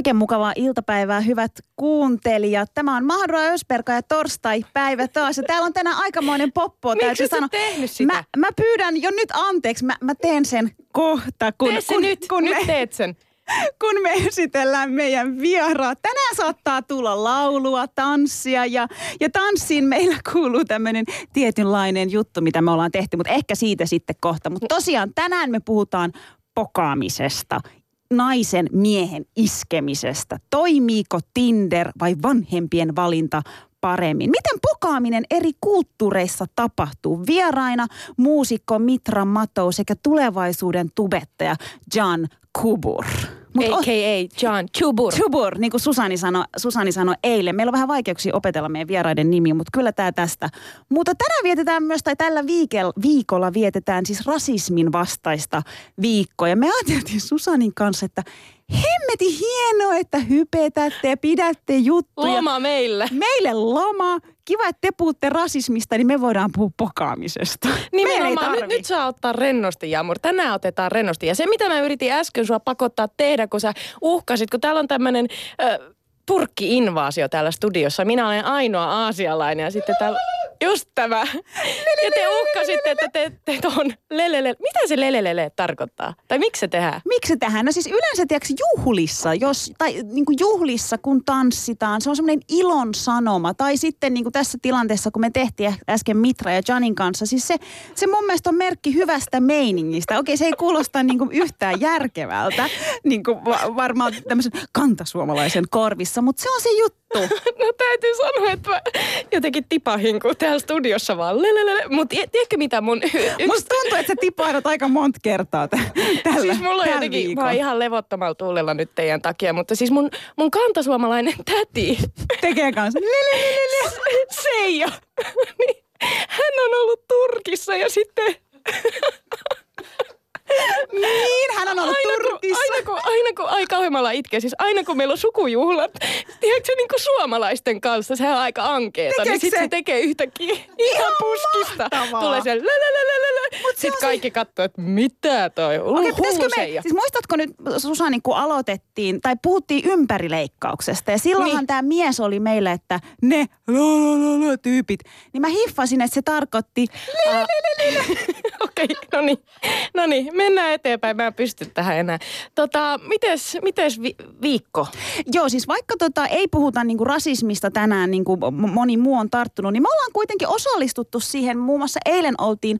Oikein mukavaa iltapäivää, hyvät kuuntelijat. Tämä on Mahdura Ösperka ja torstai-päivä taas. Ja täällä on tänään aikamoinen poppo, Miksi täytyy sanoa. tehnyt sitä? Mä, mä pyydän jo nyt anteeksi, mä, mä teen sen kohta, kun, Tee se kun, nyt, kun, nyt me, teet sen. kun me esitellään meidän vieraat. Tänään saattaa tulla laulua, tanssia ja, ja tanssiin meillä kuuluu tämmöinen tietynlainen juttu, mitä me ollaan tehty, mutta ehkä siitä sitten kohta. Mutta tosiaan tänään me puhutaan pokaamisesta naisen miehen iskemisestä. Toimiiko Tinder vai vanhempien valinta paremmin? Miten pokaaminen eri kulttuureissa tapahtuu? Vieraina muusikko Mitra Matou sekä tulevaisuuden tubettaja John Kubur. Mut A.K.A. John Chubur. Chubur, niin kuin Susani sanoi, Susani sanoi eilen. Meillä on vähän vaikeuksia opetella meidän vieraiden nimi, mutta kyllä tämä tästä. Mutta tänään vietetään myös, tai tällä viikolla, viikolla vietetään siis rasismin vastaista viikkoa. Ja me ajateltiin Susanin kanssa, että hemmeti hienoa, että hypetätte ja pidätte juttuja. Loma meillä. Meille loma. Kiva, että te puhutte rasismista, niin me voidaan puhua pokaamisesta. Nimenomaan, nyt, nyt saa ottaa rennosti, Jamur. Tänään otetaan rennosti. Ja se, mitä mä yritin äsken sua pakottaa tehdä, kun sä uhkasit, kun täällä on tämmöinen äh, Turkki-invaasio täällä studiossa. Minä olen ainoa aasialainen ja sitten täällä just tämä. Ja te uhkasitte, että te teette tuon lelele. Mitä se lelelele tarkoittaa? Tai miksi se tehdään? Miksi tähän? No siis yleensä tiedätkö, juhlissa, jos, tai niin kuin juhlissa kun tanssitaan, se on semmoinen ilon sanoma. Tai sitten niin kuin tässä tilanteessa, kun me tehtiin äsken Mitra ja Janin kanssa, siis se, se mun mielestä on merkki hyvästä meiningistä. Okei, se ei kuulosta niin kuin yhtään järkevältä, niin kuin va- varmaan tämmöisen kantasuomalaisen korvissa, mutta se on se juttu. No täytyy sanoa, että mä jotenkin tipahin, kun täällä studiossa vaan lelelele. Mutta tiedätkö mitä mun yksi... Musta tuntuu, että sä tipahdut aika monta kertaa t- tällä, Siis mulla on jotenkin, mä oon ihan levottomalla tuulella nyt teidän takia, mutta siis mun, mun kantasuomalainen täti, Tekee kanssa. Seija, niin hän on ollut Turkissa ja sitten Niin, hän on ollut aina kun, Turkissa. aina kun, aina kun, ai kauheamalla itkee, siis aina kun meillä on sukujuhlat, tiedätkö niin kuin suomalaisten kanssa, sehän on aika ankeeta, Tekeekö niin sitten se? se tekee yhtäkkiä ihan puskista. mahtavaa. Tulee se se on Sitten se- kaikki katsoo, että mitä toi on. Okei, me, siis muistatko nyt Susani, kun aloitettiin, tai puhuttiin ympärileikkauksesta, ja silloinhan Niin. tämä mies oli meillä, että ne la, la, la, la, tyypit, niin mä hiffasin, että se tarkoitti. Okei, no niin. No niin, mennään eteenpäin. Mä en pysty tähän enää. Tota, mites, mites vi- viikko? Joo, siis vaikka tota, ei puhuta niinku rasismista tänään, niin kuin moni muu on tarttunut, niin me ollaan kuitenkin osallistuttu siihen. Muun muassa eilen oltiin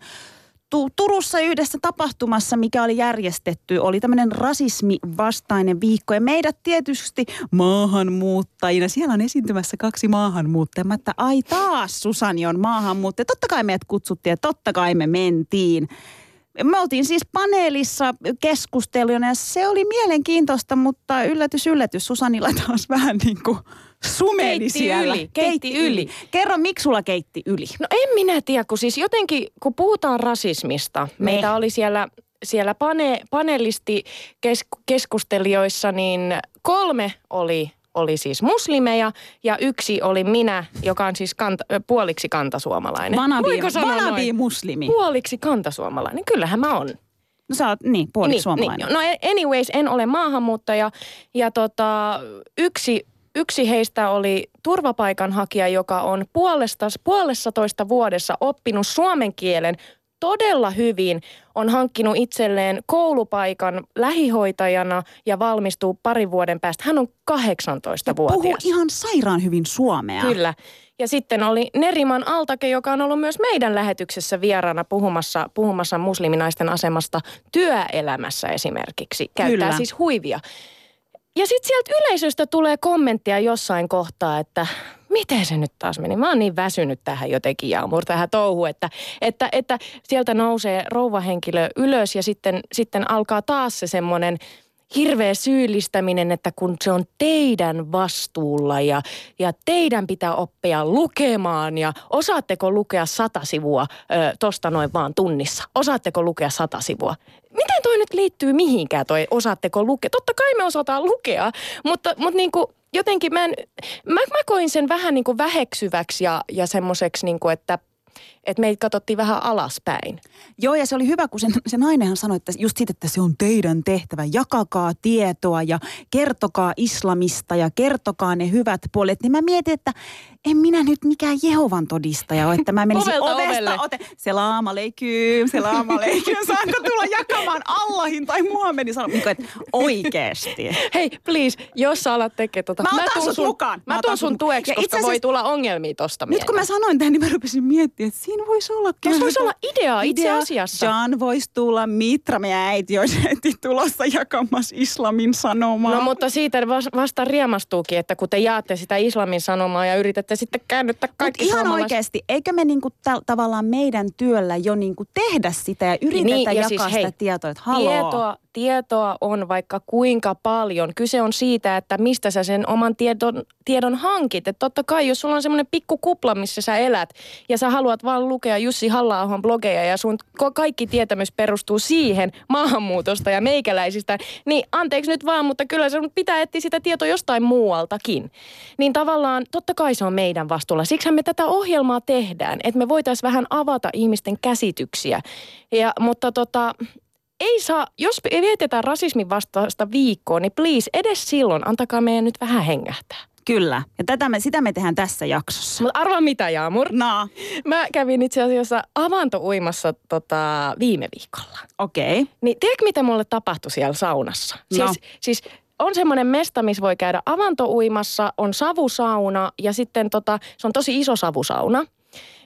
Tu- Turussa yhdessä tapahtumassa, mikä oli järjestetty, oli tämmöinen rasismivastainen viikko. Ja meidät tietysti maahanmuuttajina, siellä on esiintymässä kaksi maahanmuuttajaa. Mä että ai taas Susani on maahanmuuttaja. Totta kai meidät kutsuttiin ja totta kai me mentiin. Me oltiin siis paneelissa keskustelujana ja se oli mielenkiintoista, mutta yllätys, yllätys. Susanilla taas vähän niin kuin sumeli Keitti siellä. yli, keitti yli. Kerro, miksi sulla keitti yli? No en minä tiedä, kun siis jotenkin, kun puhutaan rasismista, Me. meitä oli siellä, siellä pane, panelisti kes, keskustelijoissa, niin kolme oli oli siis muslimeja ja yksi oli minä, joka on siis kanta, puoliksi kantasuomalainen. Vanabi, vanabi muslimi. Puoliksi kantasuomalainen. Kyllähän mä on. No sä oot, niin, puoliksi niin, suomalainen. Niin. No anyways, en ole maahanmuuttaja. Ja tota, yksi, yksi heistä oli turvapaikanhakija, joka on puolesta, puolessa toista vuodessa oppinut suomen kielen todella hyvin. On hankkinut itselleen koulupaikan lähihoitajana ja valmistuu parin vuoden päästä. Hän on 18-vuotias. Puhuu ihan sairaan hyvin suomea. Kyllä. Ja sitten oli Neriman Altake, joka on ollut myös meidän lähetyksessä vieraana puhumassa, puhumassa musliminaisten asemasta työelämässä esimerkiksi. Käyttää Kyllä. siis huivia. Ja sitten sieltä yleisöstä tulee kommenttia jossain kohtaa, että miten se nyt taas meni? Mä oon niin väsynyt tähän jotenkin Jaamur, tähän touhu, että, että, että sieltä nousee rouvahenkilö ylös ja sitten, sitten alkaa taas se semmoinen hirveä syyllistäminen, että kun se on teidän vastuulla ja, ja teidän pitää oppia lukemaan ja osaatteko lukea sata sivua ö, tosta noin vaan tunnissa? Osaatteko lukea sata sivua? Miten toi nyt liittyy mihinkään toi osaatteko lukea? Totta kai me osataan lukea, mutta, mutta niin kuin jotenkin mä, en, mä, mä koin sen vähän niin kuin väheksyväksi ja, ja semmoiseksi, niin kuin, että että meitä katsottiin vähän alaspäin. Joo, ja se oli hyvä, kun se, se nainenhan sanoi, että just siitä, että se on teidän tehtävä. Jakakaa tietoa ja kertokaa islamista ja kertokaa ne hyvät puolet. Niin mä mietin, että en minä nyt mikään Jehovan todistaja ole, että mä menisin Ovelta ovesta, ovelle. ote, selaama leikym, selaama leikym, saanko tulla jakamaan Allahin tai Muhammedin sanon, niin kuin, että oikeesti. Hei, please, jos sä alat tekemään tota. Mä otan tuun sut sun, mukaan. Mä Mä otan tuun sun tueksi, koska voi tulla ongelmia tosta Nyt kun mä sanoin tämän, niin mä rupesin miettimään, että siinä voisi olla Tuossa voisi olla idea itse idea. asiassa. John voisi tulla, Mitra, meidän äiti olisi heti tulossa jakamassa islamin sanomaa. No mutta siitä vas- vasta riemastuukin, että kun te jaatte sitä islamin sanomaa ja yritätte sitten käännyttää Mut kaikki ihan suomalaiset- oikeasti, eikö me niinku ta- tavallaan meidän työllä jo niinku tehdä sitä ja yritetä Niin, ja jakaa siis sitä hei, tietoa, että haloo. Tietoa, tietoa on vaikka kuinka paljon. Kyse on siitä, että mistä sä sen oman tiedon, tiedon hankit. Että totta kai, jos sulla on semmoinen pikku kupla, missä sä elät ja sä haluat vaan lukea Jussi halla blogeja ja sun kaikki tietämys perustuu siihen maahanmuutosta ja meikäläisistä, niin anteeksi nyt vaan, mutta kyllä se pitää etsiä sitä tietoa jostain muualtakin. Niin tavallaan totta kai se on meidän vastuulla. Siksi me tätä ohjelmaa tehdään, että me voitaisiin vähän avata ihmisten käsityksiä. Ja, mutta tota, ei saa, jos vietetään rasismin vastaista viikkoa, niin please, edes silloin antakaa meidän nyt vähän hengähtää. Kyllä, ja tätä me, sitä me tehdään tässä jaksossa. Mutta arvaa mitä, Jaamur? No, Mä kävin itse asiassa avantouimassa tota, viime viikolla. okei. Okay. Niin tiedätkö, mitä mulle tapahtui siellä saunassa? No. Siis, siis on semmoinen mesta, missä voi käydä avantouimassa, on savusauna ja sitten tota, se on tosi iso savusauna.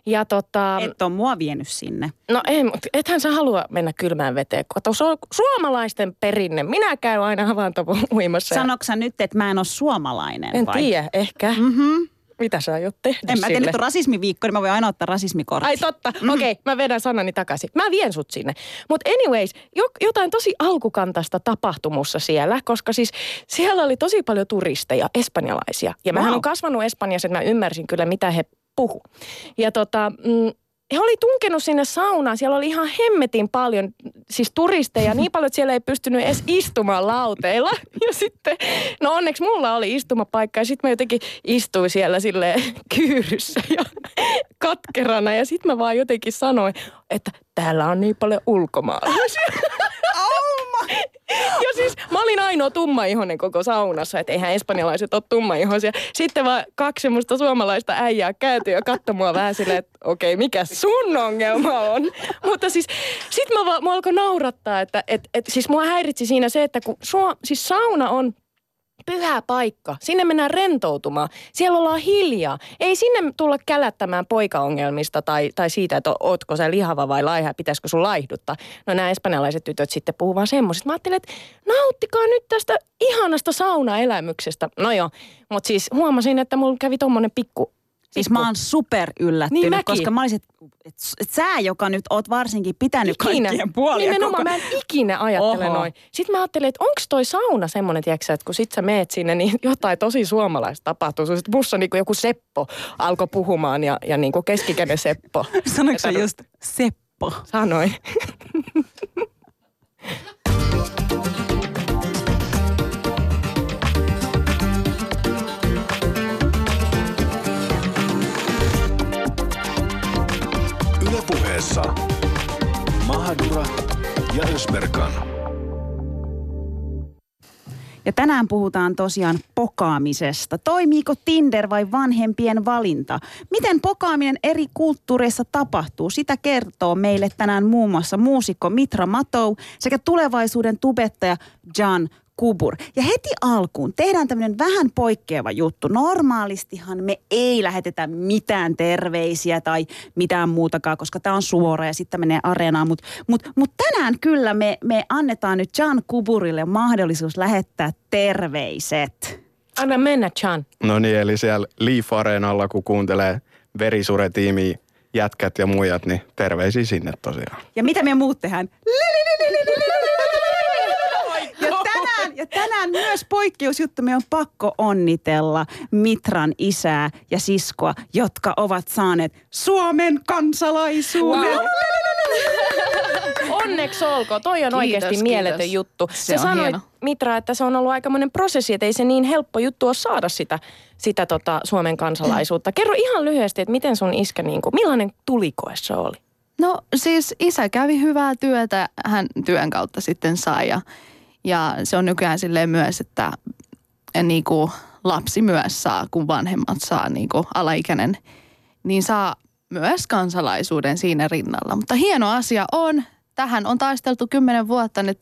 Ja tota, Et on mua vienyt sinne. no ei, mutta ethän sä halua mennä kylmään veteen. Kato, se on suomalaisten perinne. Minä käyn aina avantouimassa. ja- Sanoks sä nyt, että mä en ole suomalainen En vai? tiedä, ehkä. Mm-hmm. Mitä sä aiot tehdä En mä tiedä, nyt on rasismiviikko, niin mä voin aina ottaa rasismikortin. Ai totta, mm. okei, okay, mä vedän sanani takaisin. Mä vien sut sinne. Mutta anyways, jo, jotain tosi alkukantaista tapahtumussa siellä, koska siis siellä oli tosi paljon turisteja, espanjalaisia. Ja Wow. on kasvanut Espanjassa, että mä ymmärsin kyllä, mitä he puhu. Ja tota, mm, he oli tunkenut sinne saunaan. Siellä oli ihan hemmetin paljon siis turisteja, niin paljon, että siellä ei pystynyt edes istumaan lauteilla. Ja sitten, no onneksi mulla oli istumapaikka ja sitten mä jotenkin istuin siellä sille kyyryssä ja katkerana. Ja sitten mä vaan jotenkin sanoin, että täällä on niin paljon ulkomaalaisia. Ja siis mä olin ainoa tummaihoinen koko saunassa, että eihän espanjalaiset ole tummaihoisia. Sitten vaan kaksi semmoista suomalaista äijää kääntyi ja katsoi mua vähän silleen, että okei, mikä sun ongelma on? Mutta siis sit mä vaan, mä alkoi naurattaa, että et, et, siis mua häiritsi siinä se, että kun sua, siis sauna on pyhä paikka. Sinne mennään rentoutumaan. Siellä ollaan hiljaa. Ei sinne tulla kälättämään poikaongelmista tai, tai siitä, että ootko sä lihava vai laiha, pitäisikö sun laihduttaa. No nämä espanjalaiset tytöt sitten puhuu vaan semmoisista. Mä ajattelin, että nauttikaa nyt tästä ihanasta saunaelämyksestä. No joo, mutta siis huomasin, että mulla kävi tommonen pikku Siis mä oon super yllättynyt, Niin mäkin. koska mä olisin, että et, et sä, joka nyt oot varsinkin pitänyt ikinä. kaikkien puolia Nimenomaan koko... mä en ikinä ajattele Oho. noin. Sitten mä ajattelin, että onko toi sauna semmoinen, tiedätkö, sä, että kun sit sä meet sinne, niin jotain tosi suomalaista tapahtuu. Sitten musta niin joku Seppo alkoi puhumaan ja, ja niin kuin keskikäden Seppo. Sanoitko sä just Seppo? Sanoin. tänään puhutaan tosiaan pokaamisesta. Toimiiko Tinder vai vanhempien valinta? Miten pokaaminen eri kulttuureissa tapahtuu? Sitä kertoo meille tänään muun muassa muusikko Mitra Matou sekä tulevaisuuden tubettaja John Kubur. Ja heti alkuun tehdään tämmöinen vähän poikkeava juttu. Normaalistihan me ei lähetetä mitään terveisiä tai mitään muutakaan, koska tämä on suora ja sitten menee areenaan. Mutta mut, mut tänään kyllä me, me annetaan nyt John Kuburille mahdollisuus lähettää terveiset. Anna mennä, Chan. No niin, eli siellä Leaf Areenalla, kun kuuntelee Verisure-tiimiä, jätkät ja muijat, niin terveisiä sinne tosiaan. Ja mitä me muut tehdään? Ja tänään, ja tänään myös poikkeusjuttu. Me on pakko onnitella Mitran isää ja siskoa, jotka ovat saaneet Suomen kansalaisuuden. Wow. Onneksi olkoon. Toi on Kiitos, oikeasti kiitos. mieletön juttu. Se Sä on sanoit, hieno. Mitra, että se on ollut aikamoinen prosessi, että ei se niin helppo juttu ole saada sitä, sitä tota Suomen kansalaisuutta. Kerro ihan lyhyesti, että miten sun iskä, niin kuin, millainen tulikoe se oli? No siis isä kävi hyvää työtä, hän työn kautta sitten sai ja, ja se on nykyään silleen myös, että niin kuin lapsi myös saa, kun vanhemmat saa niin kuin alaikäinen, niin saa myös kansalaisuuden siinä rinnalla. Mutta hieno asia on, tähän on taisteltu kymmenen vuotta nyt,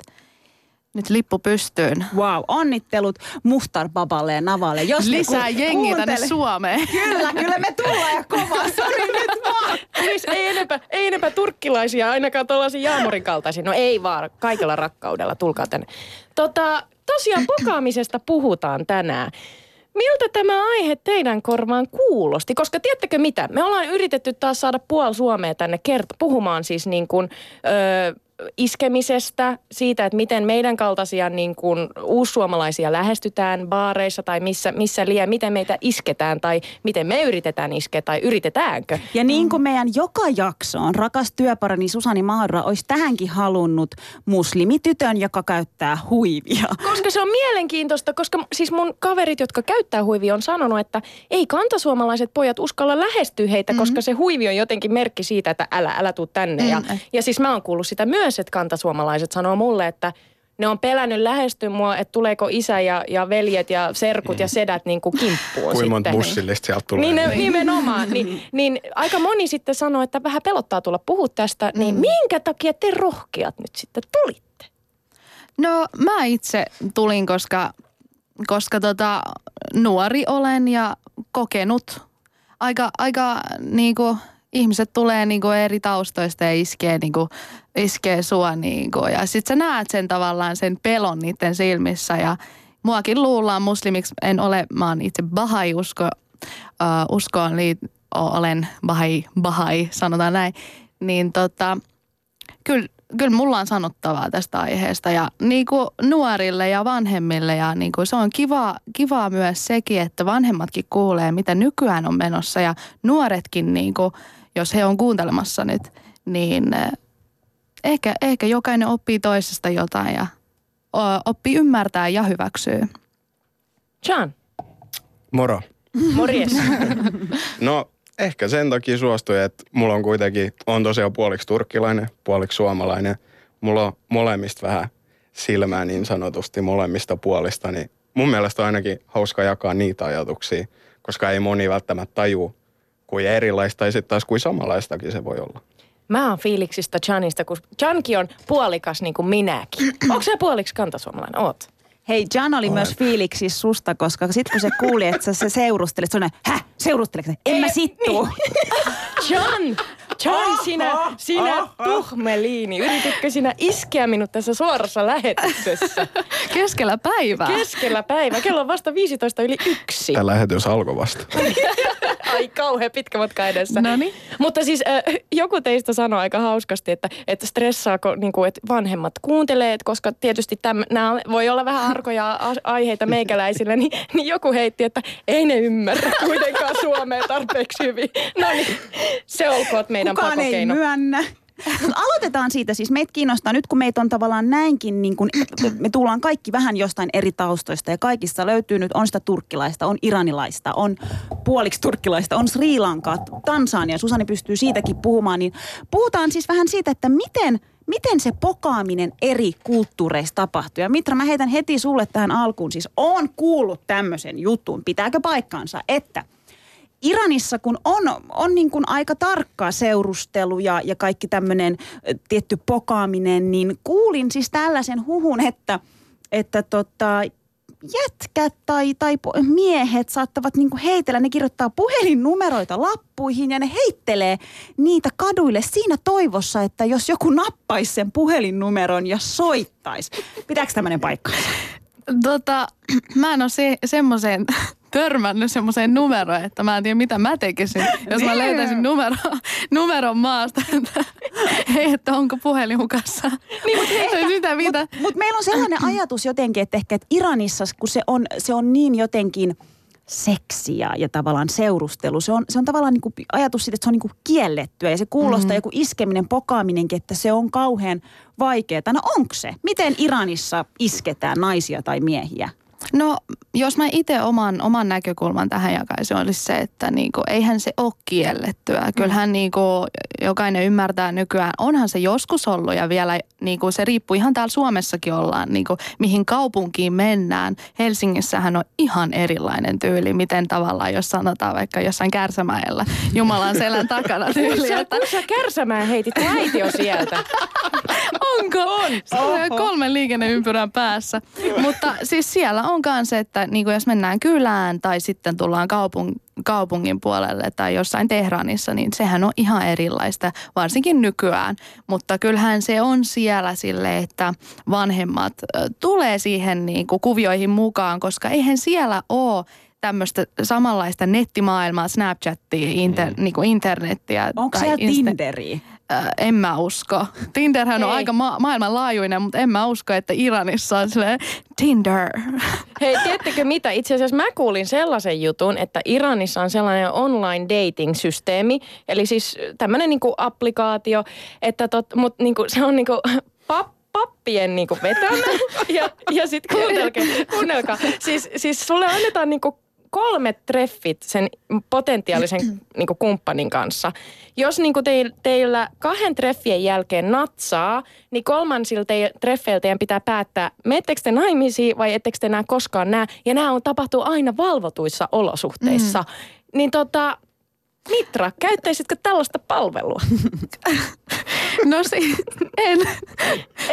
nyt lippu pystyyn. Wow, onnittelut Muhtar Baballe ja Navalle. Jos ne Lisää ku- jengiä tänne Suomeen. Kyllä, kyllä me tullaan ja kovaa. Sori nyt vaan. Siis ei enempää, ei enempää turkkilaisia, ainakaan tuollaisia Jaamorin kaltaisia. No ei vaan, kaikella rakkaudella, tulkaa tänne. Tota, tosiaan pokaamisesta puhutaan tänään. Miltä tämä aihe teidän korvaan kuulosti? Koska tiedättekö mitä? Me ollaan yritetty taas saada puoli Suomea tänne kert- puhumaan siis niin kuin, öö, iskemisestä, siitä, että miten meidän kaltaisia niin kuin uussuomalaisia lähestytään baareissa tai missä, missä liian, miten meitä isketään tai miten me yritetään iskeä tai yritetäänkö. Ja niin kuin meidän joka jaksoon rakas työparani Susani Mahra olisi tähänkin halunnut muslimitytön, joka käyttää huivia. Koska se on mielenkiintoista, koska siis mun kaverit, jotka käyttää huivia, on sanonut, että ei kantasuomalaiset pojat uskalla lähestyä heitä, mm-hmm. koska se huivi on jotenkin merkki siitä, että älä, älä tuu tänne. Mm. Ja, ja siis mä oon kuullut sitä myös, että kantasuomalaiset sanoo mulle, että ne on pelännyt lähestyä mua, että tuleeko isä ja, ja veljet ja serkut ja sedät niin kuin kimppuun Kuinka monta sitten. bussillista sieltä tulee? Niin, ne, nimenomaan. Niin, niin aika moni sitten sanoo, että vähän pelottaa tulla puhua tästä. Niin minkä takia te rohkeat nyt sitten tulitte? No mä itse tulin, koska, koska tota, nuori olen ja kokenut. Aika, aika niinku, ihmiset tulee niinku eri taustoista ja iskee, niinku, iskee sua. Niinku, ja sit sä näet sen tavallaan sen pelon niiden silmissä ja muakin luullaan muslimiksi. En ole, mä oon itse bahai usko, uh, uskoon, liit, olen bahai, bahai, sanotaan näin. Niin tota, kyllä, kyllä mulla on sanottavaa tästä aiheesta ja niin kuin nuorille ja vanhemmille ja niin kuin se on kiva, kivaa myös sekin, että vanhemmatkin kuulee, mitä nykyään on menossa ja nuoretkin, niin kuin, jos he on kuuntelemassa nyt, niin ehkä, ehkä jokainen oppii toisesta jotain ja oppii ymmärtää ja hyväksyy. John, Moro. morjes. No ehkä sen takia suostuin, että mulla on kuitenkin, on tosiaan puoliksi turkkilainen, puoliksi suomalainen. Mulla on molemmista vähän silmää niin sanotusti molemmista puolista, niin mun mielestä on ainakin hauska jakaa niitä ajatuksia, koska ei moni välttämättä tajuu, kuin erilaista tai sitten taas kuin samanlaistakin se voi olla. Mä oon fiiliksistä Janista, kun Jankin on puolikas niin kuin minäkin. Onko se puoliksi kantasuomalainen? Oot. Hei, Jan oli Olen. myös fiiliksi susta, koska sit kun se kuuli, että sä, sä seurustelet, se on näin, häh, seurusteleksä? En mä sittuu. Jan, Jan, sinä, sinä tuhmeliini. Yrititkö sinä iskeä minut tässä suorassa lähetyksessä? Keskellä päivää. Keskellä päivää. Kello on vasta 15 yli yksi. Tämä lähetys alkoi vasta. Ai kauhean pitkä matka edessä. Noniin. Mutta siis äh, joku teistä sanoi aika hauskasti, että, että stressaako niin kuin, että vanhemmat kuuntelee, että koska tietysti nämä voi olla vähän arkoja aiheita meikäläisille, niin, niin joku heitti, että ei ne ymmärrä kuitenkaan suomea tarpeeksi hyvin. No niin, se olkoon meidän Kukaan ei pakokeino. myönnä. Mutta aloitetaan siitä, siis. Meitä kiinnostaa nyt kun meitä on tavallaan näinkin, niin kun, me tullaan kaikki vähän jostain eri taustoista ja kaikissa löytyy nyt, on sitä turkkilaista, on iranilaista, on puoliksi turkkilaista, on Sri Lankaa, Tansania, Susani pystyy siitäkin puhumaan, niin puhutaan siis vähän siitä, että miten, miten se pokaaminen eri kulttuureissa tapahtuu. Ja Mitra, mä heitän heti sulle tähän alkuun, siis on kuullut tämmöisen jutun, pitääkö paikkaansa, että Iranissa, kun on, on niin kuin aika tarkkaa seurustelu ja, ja kaikki tämmöinen tietty pokaaminen, niin kuulin siis tällaisen huhun, että, että tota, jätkät tai, tai miehet saattavat niin kuin heitellä, ne kirjoittaa puhelinnumeroita lappuihin ja ne heittelee niitä kaduille siinä toivossa, että jos joku nappaisi sen puhelinnumeron ja soittaisi. Pitääkö tämmöinen paikkaansa? Tota, mä en ole se, semmoiseen törmännyt semmoiseen numeroon, että mä en tiedä mitä mä tekisin, jos mä löytäisin numero, numeron maasta, että hei, että onko puhelin hukassa. Niin, mutta sitä mitä. Mutta mut meillä on sellainen ajatus jotenkin, että ehkä että Iranissa, kun se on, se on niin jotenkin seksiä ja tavallaan seurustelu. Se on, se on tavallaan niin kuin ajatus siitä, että se on niin kuin kiellettyä ja se kuulostaa mm. joku iskeminen, pokaaminenkin, että se on kauhean vaikeaa. No onko se? Miten Iranissa isketään naisia tai miehiä? No, jos mä itse oman, oman näkökulman tähän jakaisin, olisi se, että niinku, eihän se ole kiellettyä. Kyllähän niinku, jokainen ymmärtää nykyään, onhan se joskus ollut ja vielä niinku, se riippuu ihan täällä Suomessakin ollaan, niinku, mihin kaupunkiin mennään. Helsingissähän on ihan erilainen tyyli, miten tavallaan, jos sanotaan vaikka jossain Kärsämäellä Jumalan selän takana tyyli. Että, kun sä Kärsämään heitit äiti on sieltä. Onko? On. Kolmen liikenneympyrän päässä. Mutta siis siellä on myös, että niin kuin jos mennään kylään tai sitten tullaan kaupung, kaupungin puolelle tai jossain Tehranissa, niin sehän on ihan erilaista, varsinkin nykyään. Mutta kyllähän se on siellä sille, että vanhemmat tulee siihen niin kuin kuvioihin mukaan, koska eihän siellä ole tämmöistä samanlaista nettimaailmaa, Snapchattia, inter, mm. niin kuin internettiä. Onko siellä Insta- Tinderiä? Äh, en mä usko. Tinderhän on Ei. aika ma- maailmanlaajuinen, mutta en mä usko, että Iranissa on silleen Tinder. Hei, tiedättekö mitä? Itse asiassa mä kuulin sellaisen jutun, että Iranissa on sellainen online dating-systeemi, eli siis tämmöinen niinku applikaatio, että tot, mut niinku, se on niinku pap, pappien niinku vetämä. Ja, ja sitten kuunnelkaa, kuunnelkaa. Siis, siis sulle annetaan niinku kolme treffit sen potentiaalisen niin kuin kumppanin kanssa. Jos niin kuin teil, teillä kahden treffien jälkeen natsaa, niin kolmansilta te, treffeiltä teidän pitää päättää, mettekö te naimisiin vai ettekö te enää koskaan näe. Ja nämä on tapahtuu aina valvotuissa olosuhteissa. Mm. Niin tota, Mitra, käyttäisitkö tällaista palvelua? no si- en.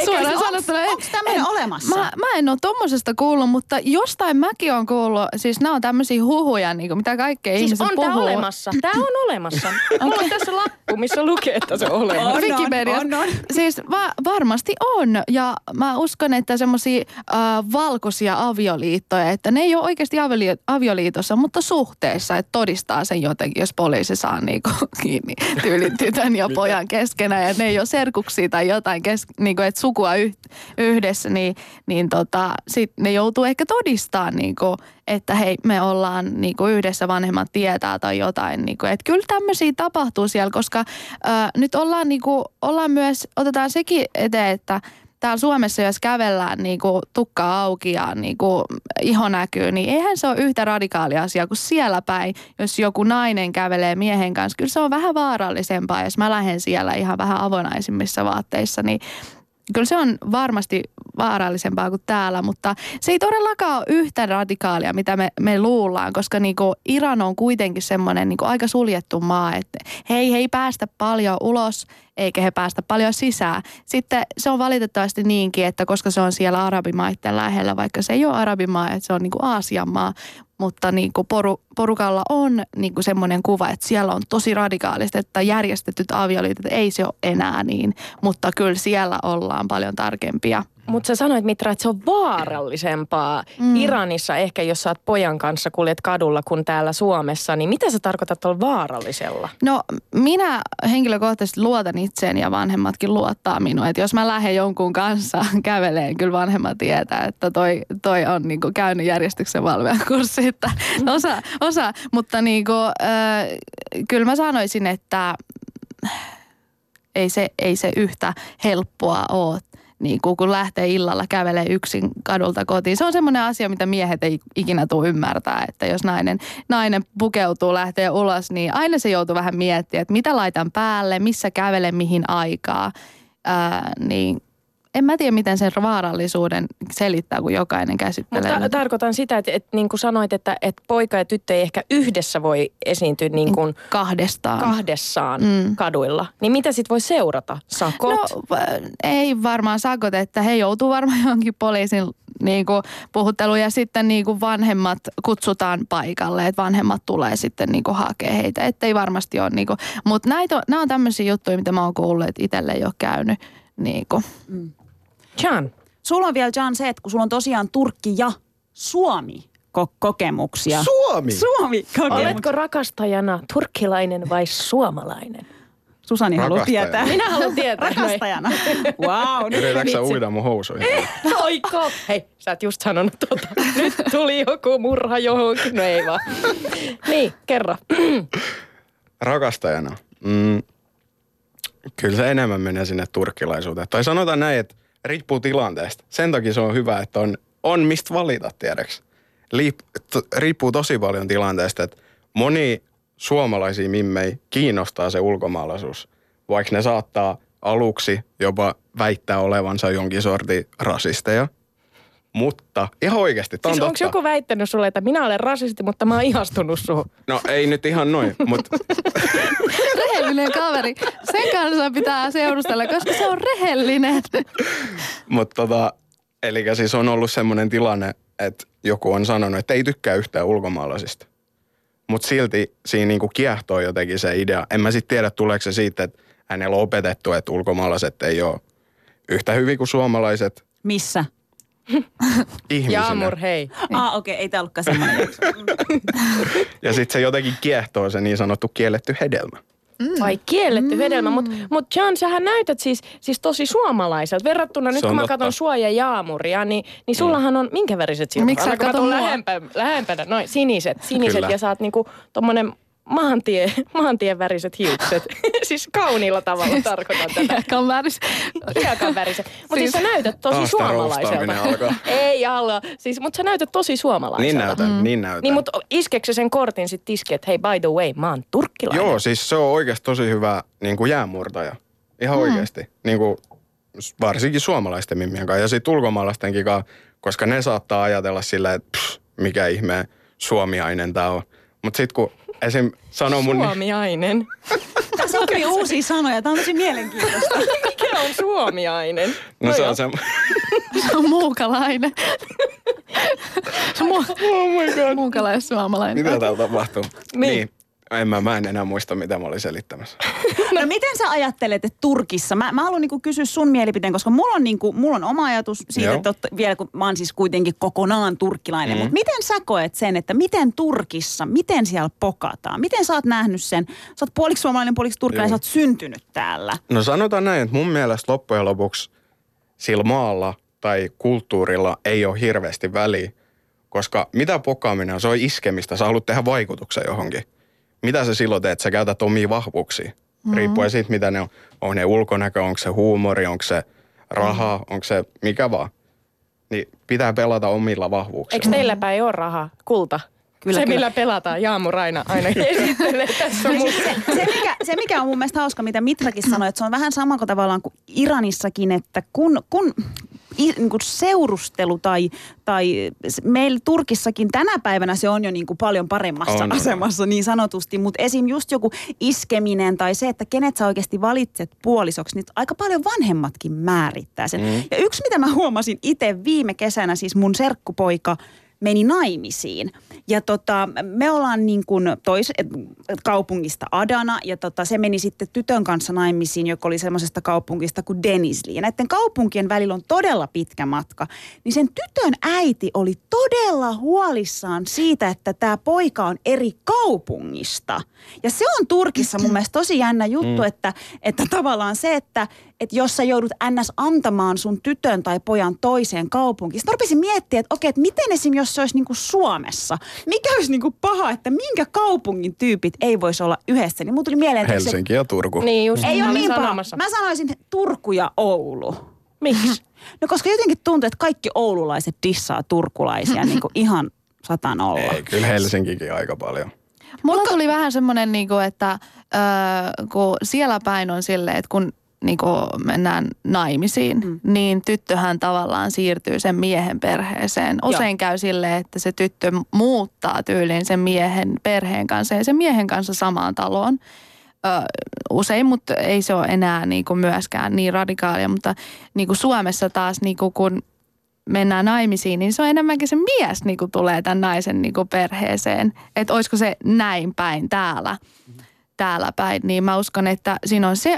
Suoraan sanottuna en. Onko tämmöinen olemassa? Mä, mä en ole tommosesta kuullut, mutta jostain mäkin on kuullut. Siis nämä on tämmöisiä huhuja, niin kuin mitä kaikkea siis ihmiset on puhuu. Tää olemassa. Tää on olemassa. Mulla on tässä lappu, missä lukee, että se on olemassa. On, Wikipediassa. On, on. Siis va- varmasti on. Ja mä uskon, että semmoisia äh, valkoisia avioliittoja, että ne ei ole oikeasti avioli- avioliitossa, mutta suhteessa, että todistaa sen jotenkin, jos poliisi saa niinku kiinni tyylin tytön ja pojan keskenään. Ja ne ei ole serkuksia tai jotain, kes- niinku, että sukua yh- yhdessä, niin, niin tota, sit ne joutuu ehkä todistamaan, niinku, että hei, me ollaan niinku yhdessä, vanhemmat tietää tai jotain. Niinku, että kyllä tämmöisiä tapahtuu siellä, koska ää, nyt ollaan, niinku, ollaan myös, otetaan sekin eteen, että täällä Suomessa, jos kävellään niin kuin tukka auki ja niin kuin iho näkyy, niin eihän se ole yhtä radikaali asia kuin siellä päin, jos joku nainen kävelee miehen kanssa. Kyllä se on vähän vaarallisempaa, jos mä lähden siellä ihan vähän avonaisimmissa vaatteissa, niin kyllä se on varmasti vaarallisempaa kuin täällä, mutta se ei todellakaan ole yhtä radikaalia, mitä me, me luullaan, koska niinku Iran on kuitenkin semmoinen niinku aika suljettu maa, että hei, he ei päästä paljon ulos, eikä he päästä paljon sisään. Sitten se on valitettavasti niinkin, että koska se on siellä arabimaiden lähellä, vaikka se ei ole arabimaa, että se on niinku Aasian maa, mutta niin kuin poru, porukalla on niin kuin semmoinen kuva, että siellä on tosi radikaalista, että järjestetyt avioliitot ei se ole enää niin, mutta kyllä siellä ollaan paljon tarkempia. Mutta sä sanoit Mitra, että se on vaarallisempaa mm. Iranissa ehkä, jos sä oot pojan kanssa kuljet kadulla kuin täällä Suomessa. Niin mitä sä tarkoitat olla vaarallisella? No minä henkilökohtaisesti luotan itseen ja vanhemmatkin luottaa minua. Että jos mä lähden jonkun kanssa käveleen, kyllä vanhemmat tietää, että toi, toi on niinku käynyt järjestyksen valveakurssi. Että osa, osa, mutta niinku, äh, kyllä mä sanoisin, että ei se, ei se yhtä helppoa ole niin kuin kun lähtee illalla kävelee yksin kadulta kotiin. Se on semmoinen asia, mitä miehet ei ikinä tule ymmärtää, että jos nainen, nainen pukeutuu, lähtee ulos, niin aina se joutuu vähän miettimään, että mitä laitan päälle, missä kävelen, mihin aikaa. Ää, niin en mä tiedä, miten sen vaarallisuuden selittää, kun jokainen käsittelee. Mutta tarkoitan sitä, että, että niin kuin sanoit, että, että poika ja tyttö ei ehkä yhdessä voi esiintyä niin kuin kahdestaan, kahdessaan mm. kaduilla. Niin mitä sitten voi seurata? Sakot? No ei varmaan sakot, että he joutuu varmaan johonkin poliisin niin kuin puhutteluun ja sitten niin kuin vanhemmat kutsutaan paikalle, että vanhemmat tulee sitten niin kuin hakea heitä, ettei varmasti ole niin kuin, mutta näitä, nämä on tämmöisiä juttuja, mitä mä oon kuullut, että itselle ei ole käynyt niin kuin. Mm. John. sulla on vielä John se, että kun sulla on tosiaan Turkki ja Suomi ko- kokemuksia. Suomi! Suomi kokemuksia. Oletko rakastajana turkkilainen vai suomalainen? Susani haluaa tietää. Minä haluan tietää. Rakastajana. Wow. Yritätkö sä uida mun housuihin? Oiko? Hei, sä et just sanonut tuota. Nyt tuli joku murha johonkin. No ei vaan. Niin, kerro. Rakastajana. Mm, kyllä se enemmän menee sinne turkkilaisuuteen. Tai sanotaan näin, että riippuu tilanteesta. Sen takia se on hyvä, että on, on mistä valita, tiedäks. Riippuu tosi paljon tilanteesta, että moni suomalaisia mimmei kiinnostaa se ulkomaalaisuus. Vaikka ne saattaa aluksi jopa väittää olevansa jonkin sortin rasisteja. Mutta ihan oikeasti, on Siis onko totta. joku väittänyt sulle, että minä olen rasisti, mutta mä oon ihastunut suhun? No ei nyt ihan noin, mutta Rehellinen kaveri. Sen kanssa pitää seurustella, koska se on rehellinen. Mutta tota, eli siis on ollut semmoinen tilanne, että joku on sanonut, että ei tykkää yhtään ulkomaalaisista. Mutta silti siinä niinku kiehtoo jotenkin se idea. En mä sitten tiedä, tuleeko se siitä, että hänellä on opetettu, että ulkomaalaiset ei ole yhtä hyvin kuin suomalaiset Missä? ihmisinä. Jaamur, hei. Ah, okei, okay, ei tää ollutkaan semmoinen. Ja sitten se jotenkin kiehtoo se niin sanottu kielletty hedelmä. Vai kielletty hedelmä. Mutta mut John, sähän näytät siis, siis tosi suomalaiselta. Verrattuna nyt kun mä katson sua ja Jaamuria, niin, niin sullahan on minkä väriset silmät? Miksi sä katon lähempänä, lähempänä. Noin, siniset, siniset Kyllä. ja sä oot niinku tommonen maantie, maantien väriset hiukset. siis kauniilla tavalla tarkoitan tätä. Hiekan väris. Hiekan väriset. Mutta siis, Siis- sä näytät tosi tää suomalaiselta. Ei alla. Siis, mutta sä näytät tosi suomalaiselta. Niin näytän, mm. niin näytän. Niin, mutta iskeekö se sen kortin sitten tiski, että hei, by the way, mä oon turkkilainen? Joo, siis se on oikeasti tosi hyvä niin kuin jäämurtaja. Ihan mm. oikeasti. Niin kuin, varsinkin suomalaisten mimmien kanssa ja sitten ulkomaalaistenkin kanssa, koska ne saattaa ajatella sillä, että pff, mikä ihme suomiainen tämä on. Mutta sitten kun esim. sanoo mun... Suomiainen. Tässä oppii uusia sanoja. Tämä on tosi mielenkiintoista. Mikä on suomiainen? No, se joo. on se... Se on muukalainen. Se on mu- oh my god. muukalais-suomalainen. Mitä täällä tapahtuu? Niin. niin. En mä, mä en enää muista, mitä mä olin selittämässä. No miten sä ajattelet, että Turkissa, mä, mä haluan niinku kysyä sun mielipiteen, koska mulla on, niinku, mulla on oma ajatus siitä, Joo. että totta, vielä kun mä oon siis kuitenkin kokonaan turkkilainen, mm. mutta miten sä koet sen, että miten Turkissa, miten siellä pokataan? Miten sä oot nähnyt sen? Sä oot puoliksi suomalainen, puoliksi turkkilainen, Joo. sä oot syntynyt täällä. No sanotaan näin, että mun mielestä loppujen lopuksi sillä maalla tai kulttuurilla ei ole hirveästi väliä, koska mitä pokaaminen on, se on iskemistä, sä haluat tehdä vaikutuksen johonkin. Mitä sä silloin teet? Sä käytät omia vahvuuksia. Mm. Riippuen siitä, mitä ne on. On ne ulkonäkö, onko se huumori, onko se raha, mm. onko se mikä vaan. Niin pitää pelata omilla vahvuuksilla. Eikö teillä päin ole rahaa? Kulta? Kyllä, se, kyllä. millä pelataan. Jaamu Raina aina esittelee tässä mun. se, se, mikä, se, mikä on mun mielestä hauska, mitä Mitrakin sanoi, että se on vähän sama kuin tavallaan kuin Iranissakin, että kun, kun niin kuin seurustelu tai, tai meillä Turkissakin tänä päivänä se on jo niin kuin paljon paremmassa on. asemassa niin sanotusti, mutta esim. just joku iskeminen tai se, että kenet sä oikeasti valitset puolisoksi, niin aika paljon vanhemmatkin määrittää sen. Mm. Ja yksi, mitä mä huomasin itse viime kesänä, siis mun serkkupoika meni naimisiin. Ja tota, me ollaan niin kuin tois, kaupungista Adana ja tota, se meni sitten tytön kanssa naimisiin, joka oli semmoisesta kaupungista kuin Denizli. Ja näiden kaupunkien välillä on todella pitkä matka. Niin sen tytön äiti oli todella huolissaan siitä, että tämä poika on eri kaupungista. Ja se on Turkissa mun mielestä tosi jännä juttu, mm. että, että tavallaan se, että, että jos sä joudut ns. antamaan sun tytön tai pojan toiseen kaupunkiin. Sitten rupesin miettimään, että okei, että miten esim. jos se olisi niinku Suomessa, mikä olisi niinku paha, että minkä kaupungin tyypit ei voisi olla yhdessä. Niin mun tuli mieleen, että se Helsinki ja Turku. Niin just, ei mä ole niin paha. Mä sanoisin Turku ja Oulu. Miksi? No koska jotenkin tuntuu, että kaikki oululaiset dissaa turkulaisia niin kuin ihan satan olla. Ei, kyllä Helsinkikin aika paljon. Mulla tuli vähän semmoinen, niinku, että ö, kun siellä päin on silleen, että kun niinku, mennään naimisiin, mm. niin tyttöhän tavallaan siirtyy sen miehen perheeseen. Usein käy silleen, että se tyttö muuttaa tyyliin sen miehen perheen kanssa ja sen miehen kanssa samaan taloon. Ö, usein, mutta ei se ole enää niinku myöskään niin radikaalia, mutta niinku Suomessa taas niinku kun mennään naimisiin, niin se on enemmänkin se mies niin kuin tulee tämän naisen niin kuin perheeseen. Että olisiko se näin päin täällä, täällä päin. Niin mä uskon, että siinä on se,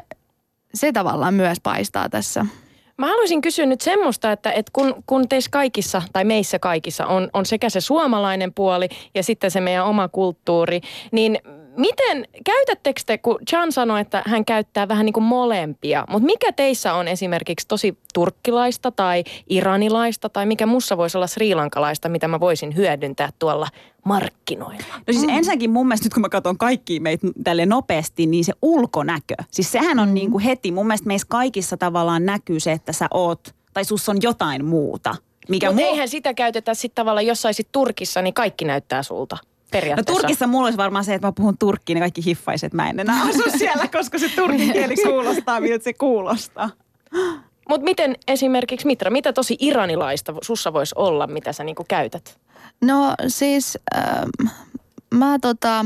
se tavallaan myös paistaa tässä. Mä haluaisin kysyä nyt semmoista, että, että kun, kun teissä kaikissa tai meissä kaikissa on, on sekä se suomalainen puoli ja sitten se meidän oma kulttuuri, niin miten, käytättekö te, kun John sanoi, että hän käyttää vähän niin kuin molempia, mutta mikä teissä on esimerkiksi tosi turkkilaista tai iranilaista tai mikä mussa voisi olla srilankalaista, mitä mä voisin hyödyntää tuolla markkinoilla? No siis mm. ensinnäkin mun mielestä nyt kun mä katson kaikki meitä tälle nopeasti, niin se ulkonäkö. Siis sehän on mm. niin kuin heti, mun mielestä meissä kaikissa tavallaan näkyy se, että sä oot, tai sus on jotain muuta. Mikä Mutta muu... eihän sitä käytetä sitten tavallaan, jos saisit Turkissa, niin kaikki näyttää sulta. No Turkissa mulla olisi varmaan se, että mä puhun turkkiin niin kaikki hiffaiset, että mä en enää asu siellä, koska se turkin kieli kuulostaa, miltä se kuulostaa. Mutta miten esimerkiksi Mitra, mitä tosi iranilaista sussa voisi olla, mitä sä niinku käytät? No siis ähm, mä tota,